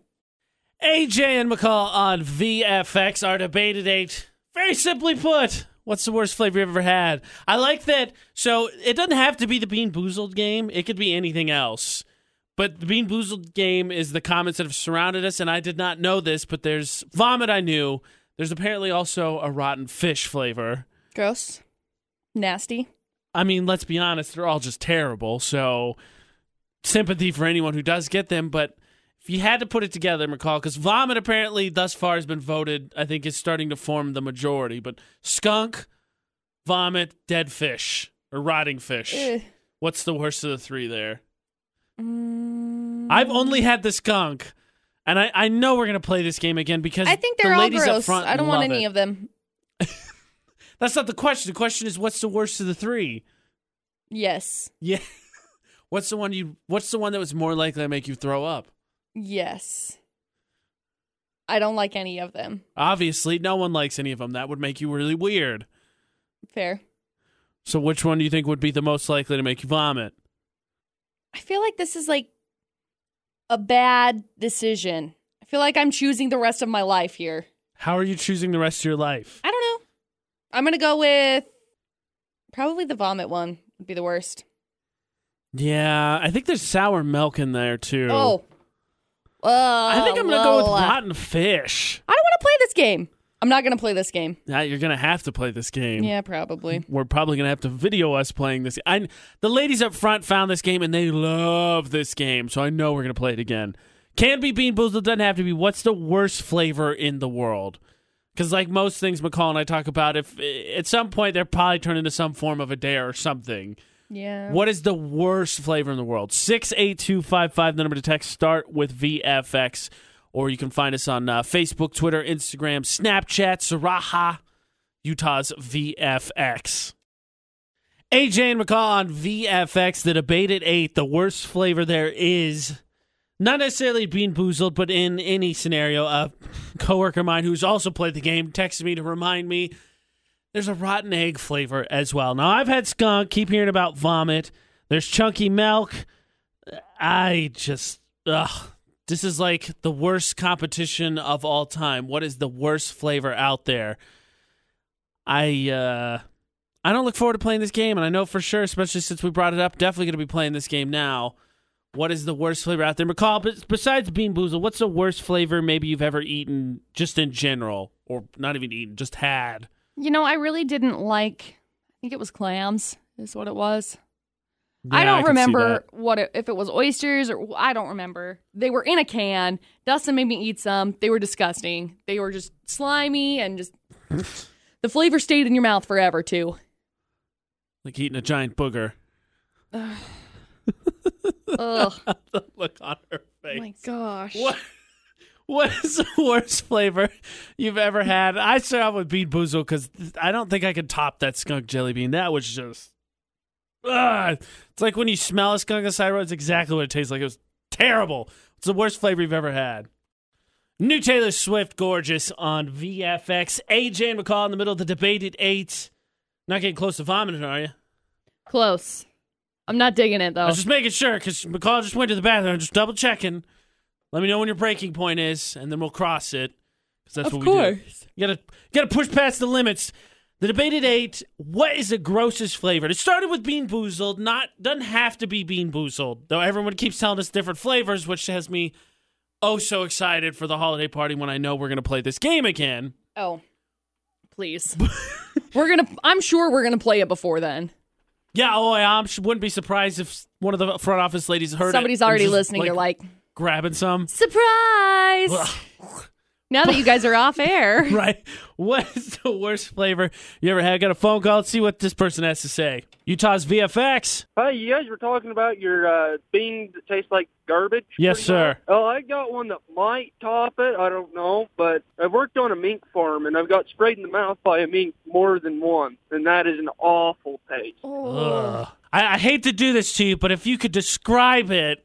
A: AJ and McCall on VFX, our debate at eight. Very simply put, what's the worst flavor you've ever had? I like that. So it doesn't have to be the Bean Boozled game, it could be anything else. But the Bean Boozled game is the comments that have surrounded us, and I did not know this, but there's vomit I knew. There's apparently also a rotten fish flavor.
B: Gross, nasty.
A: I mean, let's be honest, they're all just terrible. So sympathy for anyone who does get them, but if you had to put it together, McCall, because vomit apparently thus far has been voted, I think is starting to form the majority. But skunk, vomit, dead fish or rotting fish.
B: Eh.
A: What's the worst of the three there?
B: Mm,
A: I've only had the skunk, and I, I know we're gonna play this game again because
B: I think they're all
A: ladies up
B: gross. I don't want any
A: it.
B: of them.
A: That's not the question. The question is, what's the worst of the three?
B: Yes.
A: Yeah. What's the one you? What's the one that was more likely to make you throw up?
B: Yes. I don't like any of them.
A: Obviously, no one likes any of them. That would make you really weird.
B: Fair.
A: So, which one do you think would be the most likely to make you vomit?
B: I feel like this is like a bad decision. I feel like I'm choosing the rest of my life here.
A: How are you choosing the rest of your life?
B: I don't know. I'm going to go with probably the vomit one would be the worst.
A: Yeah, I think there's sour milk in there too.
B: Oh. Uh,
A: I think I'm gonna go with
B: well, uh,
A: rotten fish.
B: I don't want to play this game. I'm not going to play this game.
A: Now you're gonna have to play this game.
B: Yeah, probably.
A: We're probably gonna have to video us playing this. I the ladies up front found this game and they love this game, so I know we're gonna play it again. Can be Bean Boozled, doesn't have to be. What's the worst flavor in the world? Because like most things McCall and I talk about, if at some point they're probably turned into some form of a dare or something.
B: Yeah.
A: What is the worst flavor in the world? 68255, the number to text, start with VFX. Or you can find us on uh, Facebook, Twitter, Instagram, Snapchat, Sarahah, Utah's VFX. AJ and McCall on VFX, the debate at 8. The worst flavor there is not necessarily Bean Boozled, but in any scenario, a coworker of mine who's also played the game texted me to remind me there's a rotten egg flavor as well. Now I've had skunk, keep hearing about vomit. There's chunky milk. I just ugh. This is like the worst competition of all time. What is the worst flavor out there? I uh I don't look forward to playing this game, and I know for sure, especially since we brought it up, definitely going to be playing this game now. What is the worst flavor out there, McCall? Besides Bean Boozle, what's the worst flavor maybe you've ever eaten, just in general, or not even eaten, just had?
B: You know, I really didn't like. I think it was clams. Is what it was. I don't
A: see
B: remember what it, if it was oysters or I don't remember. They were in a can. Dustin made me eat some. They were disgusting. They were just slimy and just the flavor stayed in your mouth forever too.
A: like eating a giant booger.
B: Ugh.
A: the look on her
B: oh
A: face.
B: my gosh.
A: What? What is the worst flavor you've ever had? I start out with bean boozle because I don't think I could top that skunk jelly bean. That was just, ugh. it's like when you smell a skunk on the side road. It's exactly what it tastes like. It was terrible. It's the worst flavor you've ever had. New Taylor Swift, gorgeous on VFX. AJ and McCall in the middle of the debate at eight. Not getting close to vomiting, are you?
B: Close. I'm not digging it though.
A: I was just making sure because McCall just went to the bathroom. I'm just double checking. Let me know when your breaking point is, and then we'll cross it. Because that's
B: Of
A: what we do.
B: course.
A: You gotta, you gotta push past the limits. The debate at eight. What is the grossest flavor? It started with bean boozled. Not doesn't have to be bean boozled. Though everyone keeps telling us different flavors, which has me oh so excited for the holiday party when I know we're gonna play this game again.
B: oh. Please. we're to I'm sure we're going to play it before then.
A: Yeah, oh, I wouldn't be surprised if one of the front office ladies heard
B: Somebody's already
A: just,
B: listening. You're like,
A: grabbing some.
B: "Surprise!" now that you guys are off air.
A: right? What is the worst flavor you ever had? Got a phone call. Let's see what this person has to say. Utah's VFX.
E: Hi, you guys were talking about your uh, beans that taste like garbage.
A: Yes, sir.
E: much. Oh, I got one that might top it. I don't know, but I've worked on a mink farm and I've got sprayed in the mouth by a mink more than once, and that is an awful taste.
A: Ugh. I, I hate to do this to you, but if you could describe it,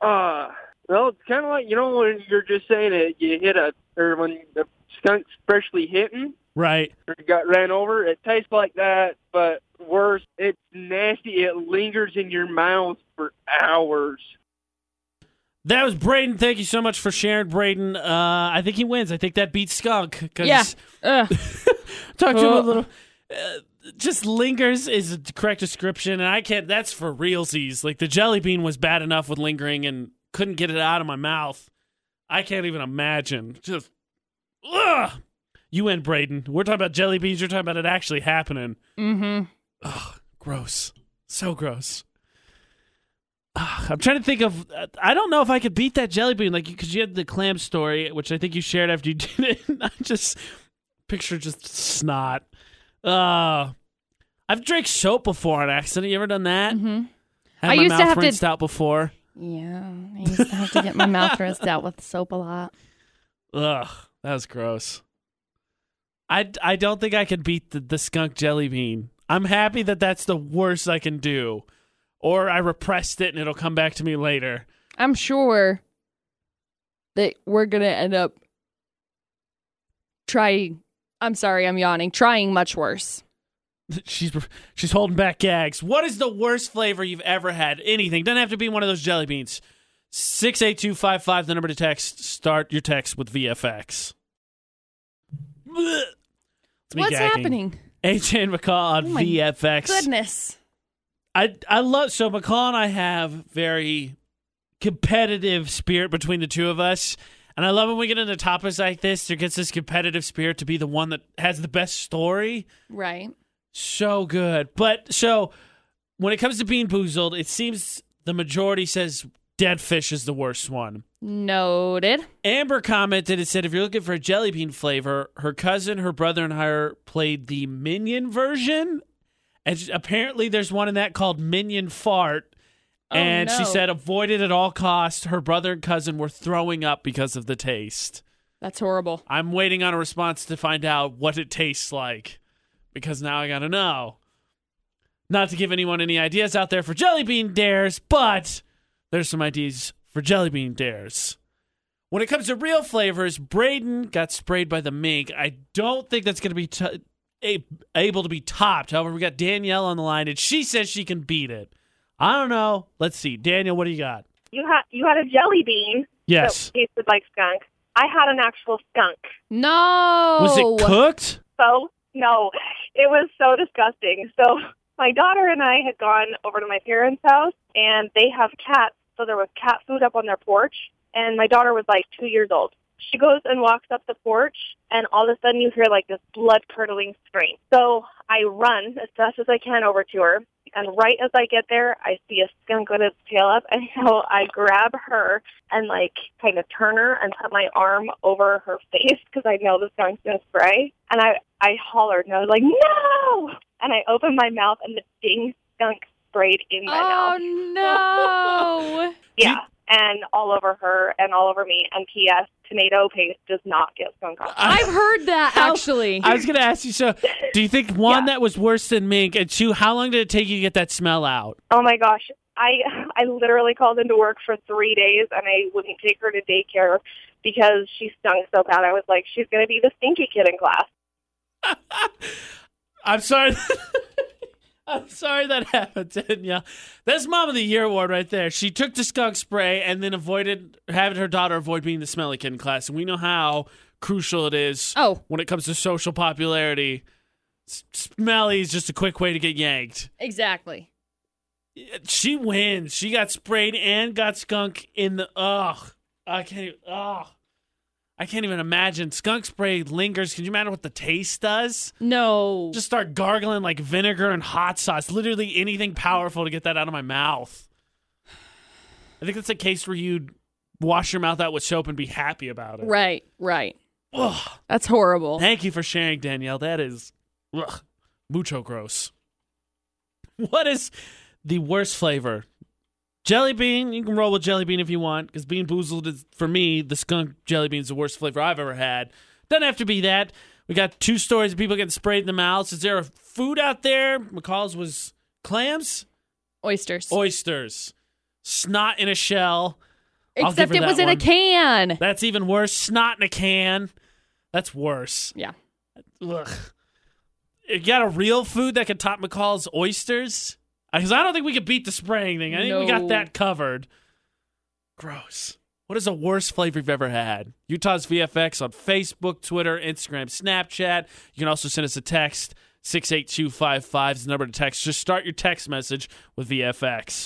E: Uh, well, it's kind of like you know when you're just saying it, you hit a or when the skunk's freshly hitting
A: right?
E: or got ran over. It tastes like that, but worse. It's nasty. It lingers in your mouth for hours.
A: That was Braden. Thank you so much for sharing, Braden. Uh, I think he wins. I think that beats Skunk. 'cause-
B: Yeah. Ugh.
A: talk to him a
B: Uh.
A: little. Uh, just lingers is the correct description, and I can't. That's for realsies. Like the jelly bean was bad enough with lingering, and couldn't get it out of my mouth. I can't even imagine. Just, ugh. You win, Braden. We're talking about jelly beans. You're talking about it actually happening.
B: mm-hmm.
A: Ugh, gross. So gross. Ah, I'm trying to think of. I don't know if I could beat that jelly bean, like because you had the clam story, which I think you shared after you did it. I just picture just snot. Uh, I've drank soap before on accident. You ever done that?
B: hmm
A: Had
B: I
A: my
B: used to
A: mouth
B: have to-
A: rinsed out before.
B: Yeah, I used to have to get my mouth rinsed out with soap a lot.
A: Ugh, that was gross. I, I don't think I could beat the, the skunk jelly bean. I'm happy that that's the worst I can do. Or I repressed it and it'll come back to me later.
B: I'm sure that we're gonna end up trying. I'm sorry, I'm yawning. Trying much worse.
A: She's she's holding back gags. What is the worst flavor you've ever had? Anything. Doesn't have to be one of those jelly beans. 68255, the number to text. Start your text with VFX. Blech. It's me
B: What's
A: gagging.
B: happening?
A: AJ and McCall on
B: Oh
A: VFX.
B: Goodness.
A: I I love so McCall and I have very competitive spirit between the two of us. And I love when we get into topics like this, there gets this competitive spirit to be the one that has the best story.
B: Right.
A: So good. But so when it comes to Bean Boozled, it seems the majority says dead fish is the worst one.
B: Noted.
A: Amber commented and said if you're looking for a jelly bean flavor, her cousin, her brother, and her played the Minion version. And apparently there's one in that called Minion Fart.
B: Oh,
A: and she said avoid it at all costs. Her brother and cousin were throwing up because of the taste.
B: That's horrible.
A: I'm waiting on a response to find out what it tastes like because now I gotta know. Not to give anyone any ideas out there for jelly bean dares, but there's some ideas for jelly bean dares. When it comes to real flavors, Braden got sprayed by the mink. I don't think that's going to be t- a- able to be topped. However, we got Danielle on the line, and she says she can beat it. I don't know. Let's see. Danielle, what do you got?
C: You had you had a jelly bean
A: Yes.
C: that tasted like skunk. I had an actual skunk.
B: No.
A: Was it cooked?
C: So no, it was so disgusting. So my daughter and I had gone over to my parents' house, and they have cats. So there was cat food up on their porch, and my daughter was like two years old. She goes and walks up the porch, and all of a sudden you hear like this blood curdling scream. So I run as fast as I can over to her, and right as I get there, I see a skunk with its tail up, and so I grab her and like kind of turn her and put my arm over her face because I know the skunk's gonna spray, and I I hollered and I was like no, and I opened my mouth and the dang skunk sprayed in my oh, mouth.
B: Oh no.
C: Yeah, and all over her and all over me. And P.S. Tomato paste does not get skunk on.
B: I've heard that actually.
A: I was going to ask you. So, do you think one
C: Yeah.
A: that was worse than mink, and two, how long did it take you to get that smell out?
C: Oh my gosh. I I literally called into work for three days and I wouldn't take her to daycare because she stunk so bad. I was like, she's gonna be the stinky kid in class.
A: I'm sorry. I'm sorry that happened, Danielle. That's Mom of the Year award right there. She took the skunk spray and then avoided having her daughter avoid being the smelly kid in class, and we know how crucial it is
B: oh,
A: when it comes to social popularity. Smelly is just a quick way to get yanked.
B: exactly.
A: She wins. She got sprayed and got skunk in the ugh. I can't. even- Ugh. I can't even imagine. Skunk spray lingers. Can you imagine what the taste does?
B: No.
A: Just start gargling like vinegar and hot sauce. Literally anything powerful to get that out of my mouth. I think that's a case where you'd wash your mouth out with soap and be happy about it.
B: right, right.
A: Ugh.
B: That's horrible.
A: Thank you for sharing, Danielle. That is ugh, mucho gross. What is the worst flavor? Jelly bean. You can roll with jelly bean if you want, because bean boozled is for me the skunk jelly bean is the worst flavor I've ever had. Doesn't have to be that. We got two stories of people getting sprayed in the mouths. Is there a food out there? McCall's was clams,
B: Oysters.
A: oysters, snot in a shell.
B: Except it was
A: that
B: in a can.
A: That's even worse. Snot in a can. That's worse.
B: Yeah.
A: Ugh. You got a real food that could top McCall's oysters? Because I don't think we could beat the spraying thing. I think we got that covered. Gross. What is the worst flavor you've ever had? Utah's VFX on Facebook, Twitter, Instagram, Snapchat. You can also send us a text. 68255 is the number to text. Just start your text message with VFX.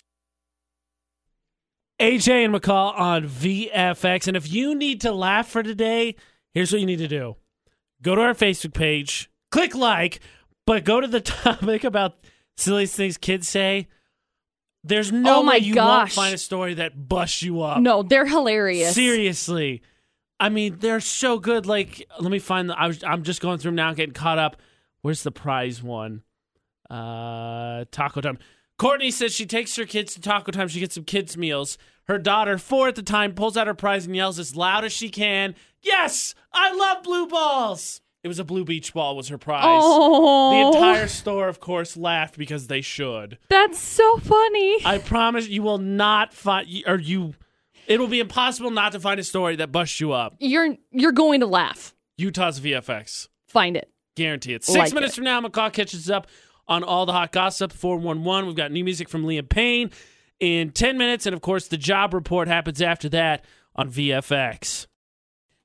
A: AJ and McCall on VFX. And if you need to laugh for today, here's what you need to do go to our Facebook page, click like, but go to the topic about silliest things kids say. There's no
B: Oh my
A: way you won't find a story that busts you up.
B: No, they're hilarious.
A: Seriously. I mean, they're so good. Like, let me find the. I was, I'm just going through them now, getting caught up. Where's the prize one? Uh, Taco Time. Courtney says she takes her kids to Taco Time. She gets some kids' meals. Her daughter, four at the time, pulls out her prize and yells as loud as she can, Yes, I love blue balls. It was a blue beach ball, was her prize.
B: Oh,
A: The entire store, of course, laughed because they should.
B: That's so funny.
A: I promise you will not find, or you, it will be impossible not to find a story that busts you up.
B: you're you're going to laugh.
A: Utah's VFX.
B: Find it.
A: Guarantee it. Six
B: Like
A: minutes
B: it.
A: from now, McCall catches up on all the hot gossip. 411. We've got new music from Liam Payne in 10 minutes. And of course, the job report happens after that on VFX.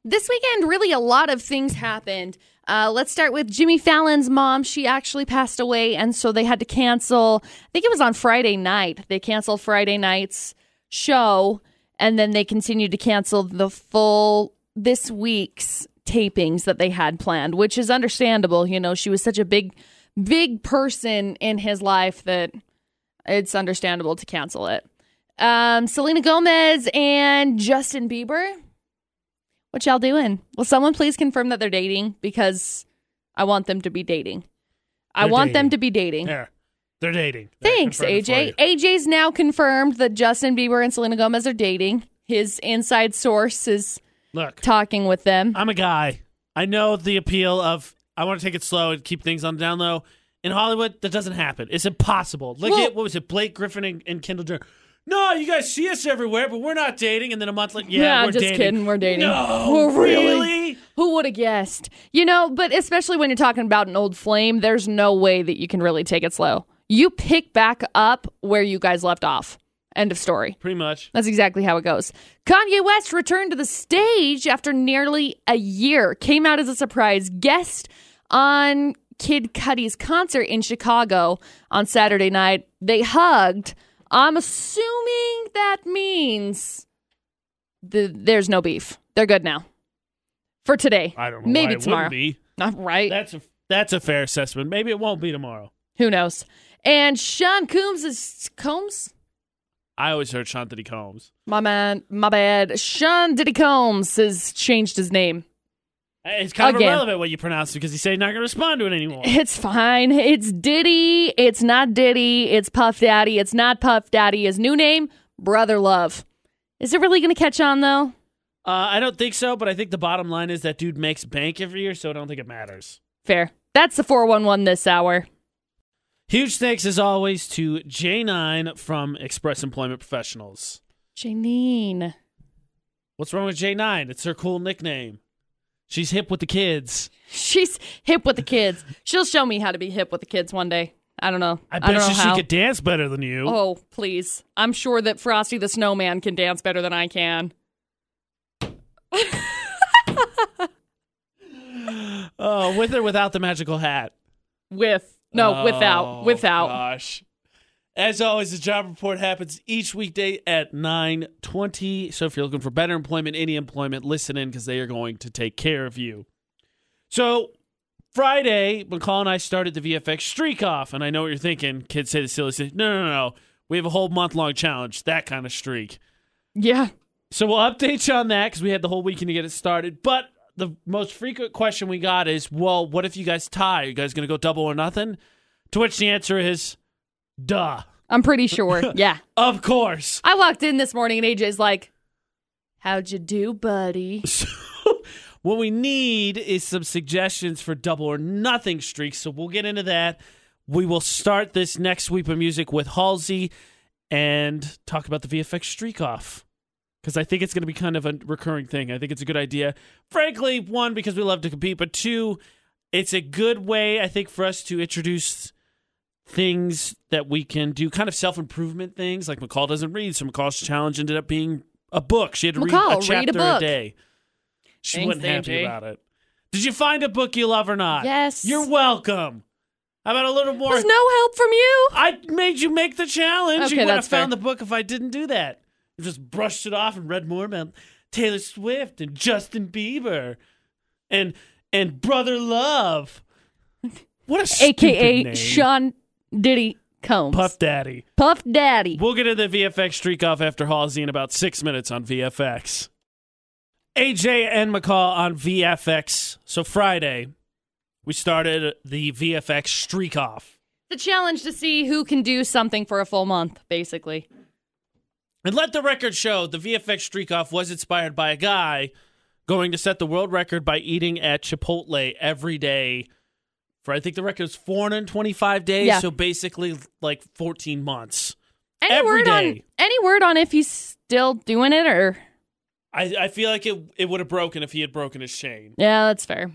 B: This weekend, really, a lot of things happened. Uh, let's start with Jimmy Fallon's mom. She actually passed away, and so they had to cancel. I think it was on Friday night. They canceled Friday night's show, and then they continued to cancel the full this week's tapings that they had planned, which is understandable. You know, she was such a big, big person in his life that it's understandable to cancel it. Um, Selena Gomez and Justin Bieber. What y'all doing? Will someone please confirm that they're dating? Because I want them to be dating. I
A: They're
B: want them to be dating.
A: There. They're dating. They're
B: Thanks,
A: confirmed for
B: AJ.
A: you.
B: AJ's now confirmed that Justin Bieber and Selena Gomez are dating. His inside source is
A: Look,
B: talking with them.
A: I'm a guy. I know the appeal of I want to take it slow and keep things on the down low. In Hollywood, that doesn't happen. It's impossible. Look
B: Well-
A: at what was it, Blake Griffin and, and Kendall Jenner. No, you guys see us everywhere, but we're not dating. And then a month later, yeah,
B: Yeah,
A: we're
B: just
A: dating.
B: kidding, we're dating.
A: No,
B: Oh, really?
A: really?
B: Who would have guessed? You know, but especially when you're talking about an old flame, there's no way that you can really take it slow. You pick back up where you guys left off. End of story.
A: Pretty much.
B: That's exactly how it goes. Kanye West returned to the stage after nearly a year. Came out as a surprise guest on Kid Cudi's concert in Chicago on Saturday night. They hugged. I'm assuming that means the, there's no beef. They're good now. For today.
A: I don't know.
B: Maybe
A: why
B: tomorrow. Not right.
A: That's a that's a fair assessment. Maybe it won't be tomorrow.
B: Who knows? And Sean Combs is Combs?
A: I always heard Sean Diddy Combs.
B: My man, my bad. Sean Diddy Combs has changed his name.
A: It's kind
B: Again.
A: of irrelevant what you pronounce because he said he's not going to respond to it anymore.
B: It's fine. It's Diddy. It's not Diddy. It's Puff Daddy. It's not Puff Daddy. His new name, Brother Love. Is it really going to catch on though?
A: Uh, I don't think so, but I think the bottom line is that dude makes bank every year, so I don't think it matters.
B: Fair. That's the 411 this hour.
A: Huge thanks as always to J9 from Express Employment Professionals.
B: Janine.
A: What's wrong with J9? It's her cool nickname. She's hip with the kids.
B: She's hip with the kids. She'll show me how to be hip with the kids one day. I don't know.
A: I
B: don't
A: bet you she could dance better than you.
B: Oh, please. I'm sure that Frosty the Snowman can dance better than I can.
A: Oh, with or without the magical hat?
B: With. No,
A: Oh,
B: without. Without.
A: Gosh. As always, the job report happens each weekday at 9:20. So if you're looking for better employment, any employment, listen in because they are going to take care of you. So Friday, McCall and I started the VFX streak off, and I know what you're thinking. Kids say the silly thing. No, no, no, no. We have a whole month long challenge, that kind of streak.
B: Yeah.
A: So we'll update you on that because we had the whole weekend to get it started. But the most frequent question we got is, well, what if you guys tie? Are you guys going to go double or nothing? To which the answer is, duh.
B: I'm pretty sure. Yeah.
A: Of course.
B: I walked in this morning and AJ's like, How'd you do, buddy?
A: So what we need is some suggestions for double or nothing streaks. So we'll get into that. We will start this next sweep of music with Halsey and talk about the VFX streak off. Because I think it's going to be kind of a recurring thing. I think it's a good idea. Frankly, one, because we love to compete, but two, it's a good way, I think, for us to introduce things that we can do, kind of self improvement things. Like McCall doesn't read, so McCall's challenge ended up being a book. She had to
B: McCall,
A: read a
B: read a
A: chapter
B: book.
A: day. She
B: Thanks,
A: wasn't happy
B: AJ.
A: about it. Did you find a book you love or not?
B: Yes.
A: You're welcome. How about a little more?
B: There's no help from you.
A: I made you make the challenge.
B: Okay,
A: you wouldn't have
B: that's fair.
A: found the book if I didn't do that. You just brushed it off and read more about Taylor Swift and Justin Bieber and and Brother Love. What a stupid
B: AKA
A: name.
B: Sean Diddy Combs.
A: Puff Daddy.
B: Puff Daddy.
A: We'll get into the VFX streak off after Halsey in about six minutes on VFX. AJ and McCall on VFX. So Friday, we started the VFX streak off.
B: The challenge to see who can do something for a full month, basically.
A: And let the record show the VFX streak off was inspired by a guy going to set the world record by eating at Chipotle every day for I think the record is 425 days,
B: Yeah.
A: so basically like 14 months.
B: Any
A: Every
B: word on any word on if he's still doing it or
A: I, I feel like it it would have broken if he had broken his chain.
B: Yeah, that's fair.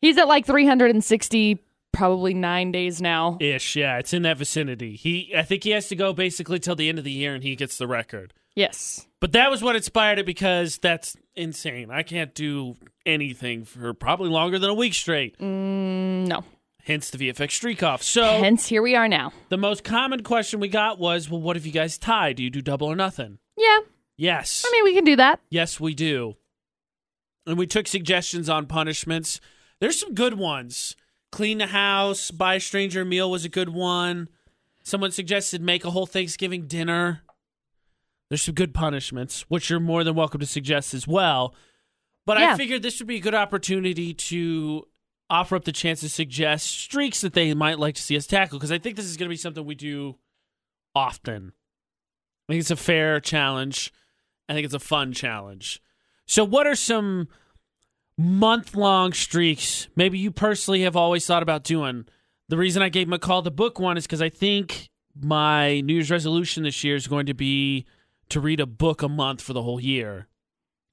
B: He's at like 360 probably 9 days now.
A: Ish, yeah, it's in that vicinity. He I think he has to go basically till the end of the year and he gets the record.
B: Yes.
A: But that was what inspired it because that's insane. I can't do anything for probably longer than a week straight.
B: Mm, no.
A: Hence the VFX streak off. So
B: Hence here we are now.
A: the most common question we got was, well, what if you guys tie? Do you do double or nothing?
B: Yeah.
A: Yes.
B: I mean, we can do that.
A: Yes, we do. And we took suggestions on punishments. There's some good ones. Clean the house, buy a stranger a meal was a good one. Someone suggested make a whole Thanksgiving dinner. There's some good punishments, which you're more than welcome to suggest as well. But I
B: Yeah.
A: figured this would be a good opportunity to offer up the chance to suggest streaks that they might like to see us tackle because I think this is going to be something we do often. I think it's a fair challenge. I think it's a fun challenge. So, what are some month long streaks maybe you personally have always thought about doing? The reason I gave McCall the book one is because I think my New Year's resolution this year is going to be to read a book a month for the whole year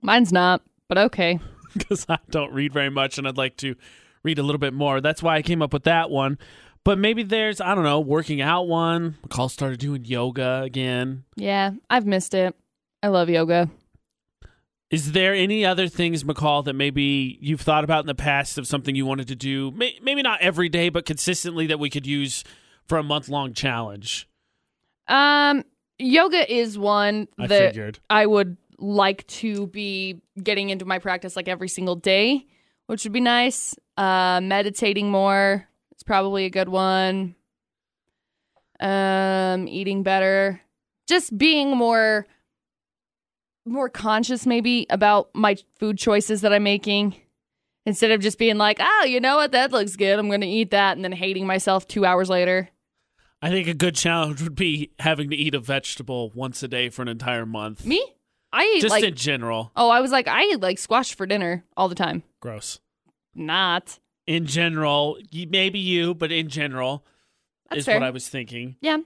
B: Mine's not, but okay.
A: because I don't read very much and I'd like to read a little bit more. That's why I came up with that one. But maybe there's, I don't know, working out one. McCall started doing yoga again.
B: Yeah, I've missed it. I love yoga.
A: Is there any other things, McCall, that maybe you've thought about in the past of something you wanted to do? Maybe not every day, but consistently that we could use for a month long challenge.
B: Um, yoga is one
A: I
B: that
A: figured.
B: I would like to be getting into my practice like every single day, which would be nice. Uh, meditating more is probably a good one. Um, eating better, just being more more conscious maybe about my food choices that I'm making. Instead of just being like, oh, you know what, that looks good. I'm going to eat that, and then hating myself two hours later.
A: I think a good challenge would be having to eat a vegetable once a day for an entire month.
B: Me, I eat
A: Just
B: like
A: in general.
B: Oh, I was like, I eat like squash for dinner all the time.
A: Gross.
B: Not.
A: In general, maybe you, but in general
B: That's
A: is
B: fair.
A: what I was thinking.
B: yeah.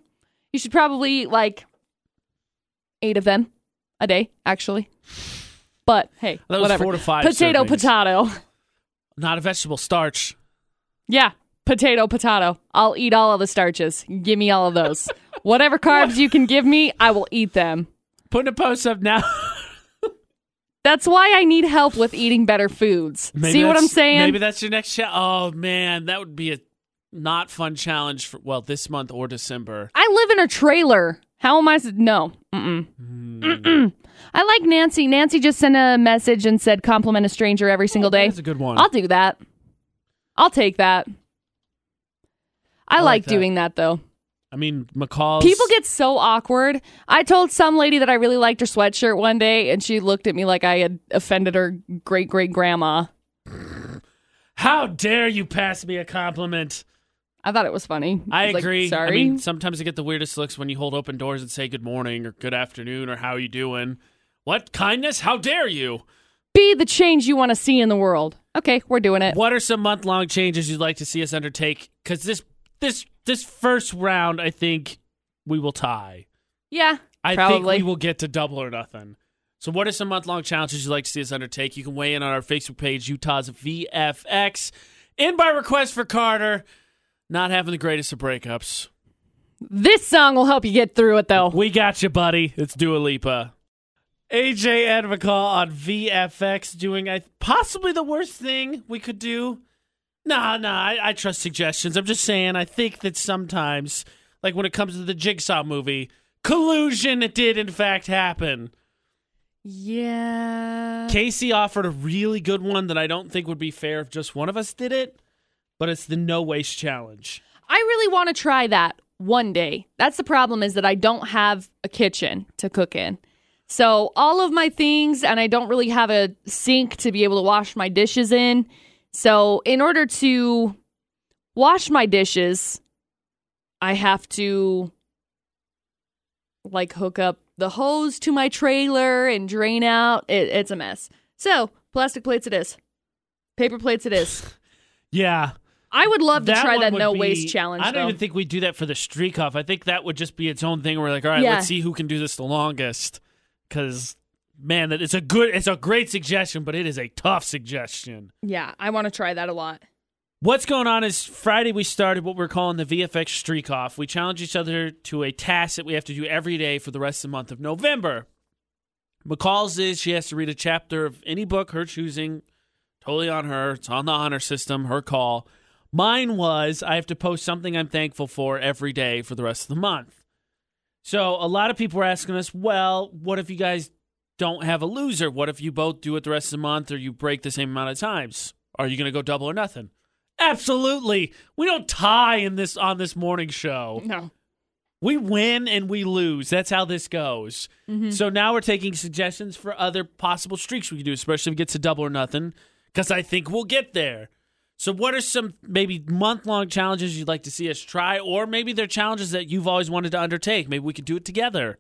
B: You should probably eat like eight of them a day, actually. But hey,
A: That was
B: whatever.
A: four to five.
B: potato,
A: servings.
B: potato.
A: Not a vegetable starch.
B: Yeah, potato, potato. I'll eat all of the starches. Give me all of those. Whatever carbs you can give me, I will eat them.
A: Putting a post up now.
B: That's why I need help with eating better foods.
A: Maybe
B: See what I'm saying?
A: Maybe that's your next challenge. Oh man, that would be a not fun challenge for well this month or December.
B: I live in a trailer. How am I? No. Mm-mm.
A: Hmm.
B: Mm-mm. I like Nancy. Nancy just sent a message and said compliment a stranger every single oh, day.
A: That's a good one.
B: I'll do that. I'll take that. I,
A: I like
B: like,
A: that.
B: doing that though.
A: I mean, McCall's
B: People get so awkward. I told some lady that I really liked her sweatshirt one day, and she looked at me like I had offended her great great grandma.
A: How dare you pass me a compliment?
B: I thought it was funny.
A: I
B: was like,
A: agree.
B: Sorry.
A: I mean, sometimes I get the weirdest looks when you hold open doors and say good morning or good afternoon or how are you doing. What kindness? How dare you?
B: Be the change you want to see in the world. Okay, we're doing it.
A: What are some month long changes you'd like to see us undertake? Because this this this first round, I think we will tie.
B: Yeah,
A: I
B: Probably.
A: think we will get to double or nothing. So, what are some month long challenges you'd like to see us undertake? You can weigh in on our Facebook page, Utah's VFX. In by request for Carter, not having the greatest of breakups.
B: this song will help you get through it though.
A: We got you, buddy. It's Dua Lipa. AJ and McCall on VFX doing I, possibly the worst thing we could do. Nah, no, I, I trust suggestions. I'm just saying, I think that sometimes, like when it comes to the Jigsaw movie, collusion it did in fact happen.
B: Yeah.
A: Casey offered a really good one that I don't think would be fair if just one of us did it, but it's the no waste challenge.
B: I really want to try that. one day. That's the problem is that I don't have a kitchen to cook in. So all of my things, and I don't really have a sink to be able to wash my dishes in. So in order to wash my dishes, I have to like hook up the hose to my trailer and drain out. It, it's a mess. So plastic plates it is. Paper plates it is.
A: Yeah.
B: I would love to try that no
A: be-
B: waste challenge.
A: I don't
B: though.
A: even think we'd do that for the streak off. I think that would just be its own thing. Where we're like, all right,
B: Yeah.
A: let's see who can do this the longest. Because man, that it's a good, it's a great suggestion, but it is a tough suggestion.
B: Yeah, I want to try that a lot.
A: What's going on is Friday we started what we're calling the VFX streak off. We challenge each other to a task that we have to do every day for the rest of the month of November. McCall's is she has to read a chapter of any book her choosing, totally on her. It's on the honor system, her call. Mine was I have to post something I'm thankful for every day for the rest of the month. So a lot of people were asking us, well, what if you guys don't have a loser? What if you both do it the rest of the month or you break the same amount of times? Are you going to go double or nothing? Absolutely. We don't tie in this on this morning show.
B: No.
A: We win and we lose. That's how this goes. Mm-hmm. So now we're taking suggestions for other possible streaks we can do, especially if it gets to double or nothing, because I think we'll get there. So, what are some maybe month long challenges you'd like to see us try, or maybe they're challenges that you've always wanted to undertake? Maybe we could do it together.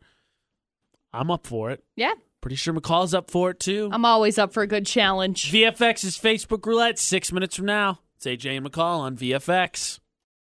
A: I'm up for it.
B: Yeah,
A: Pretty sure McCall's up for it too.
B: I'm always up for a good challenge.
A: VFX is Facebook roulette. Six minutes from now, it's AJ and McCall on VFX.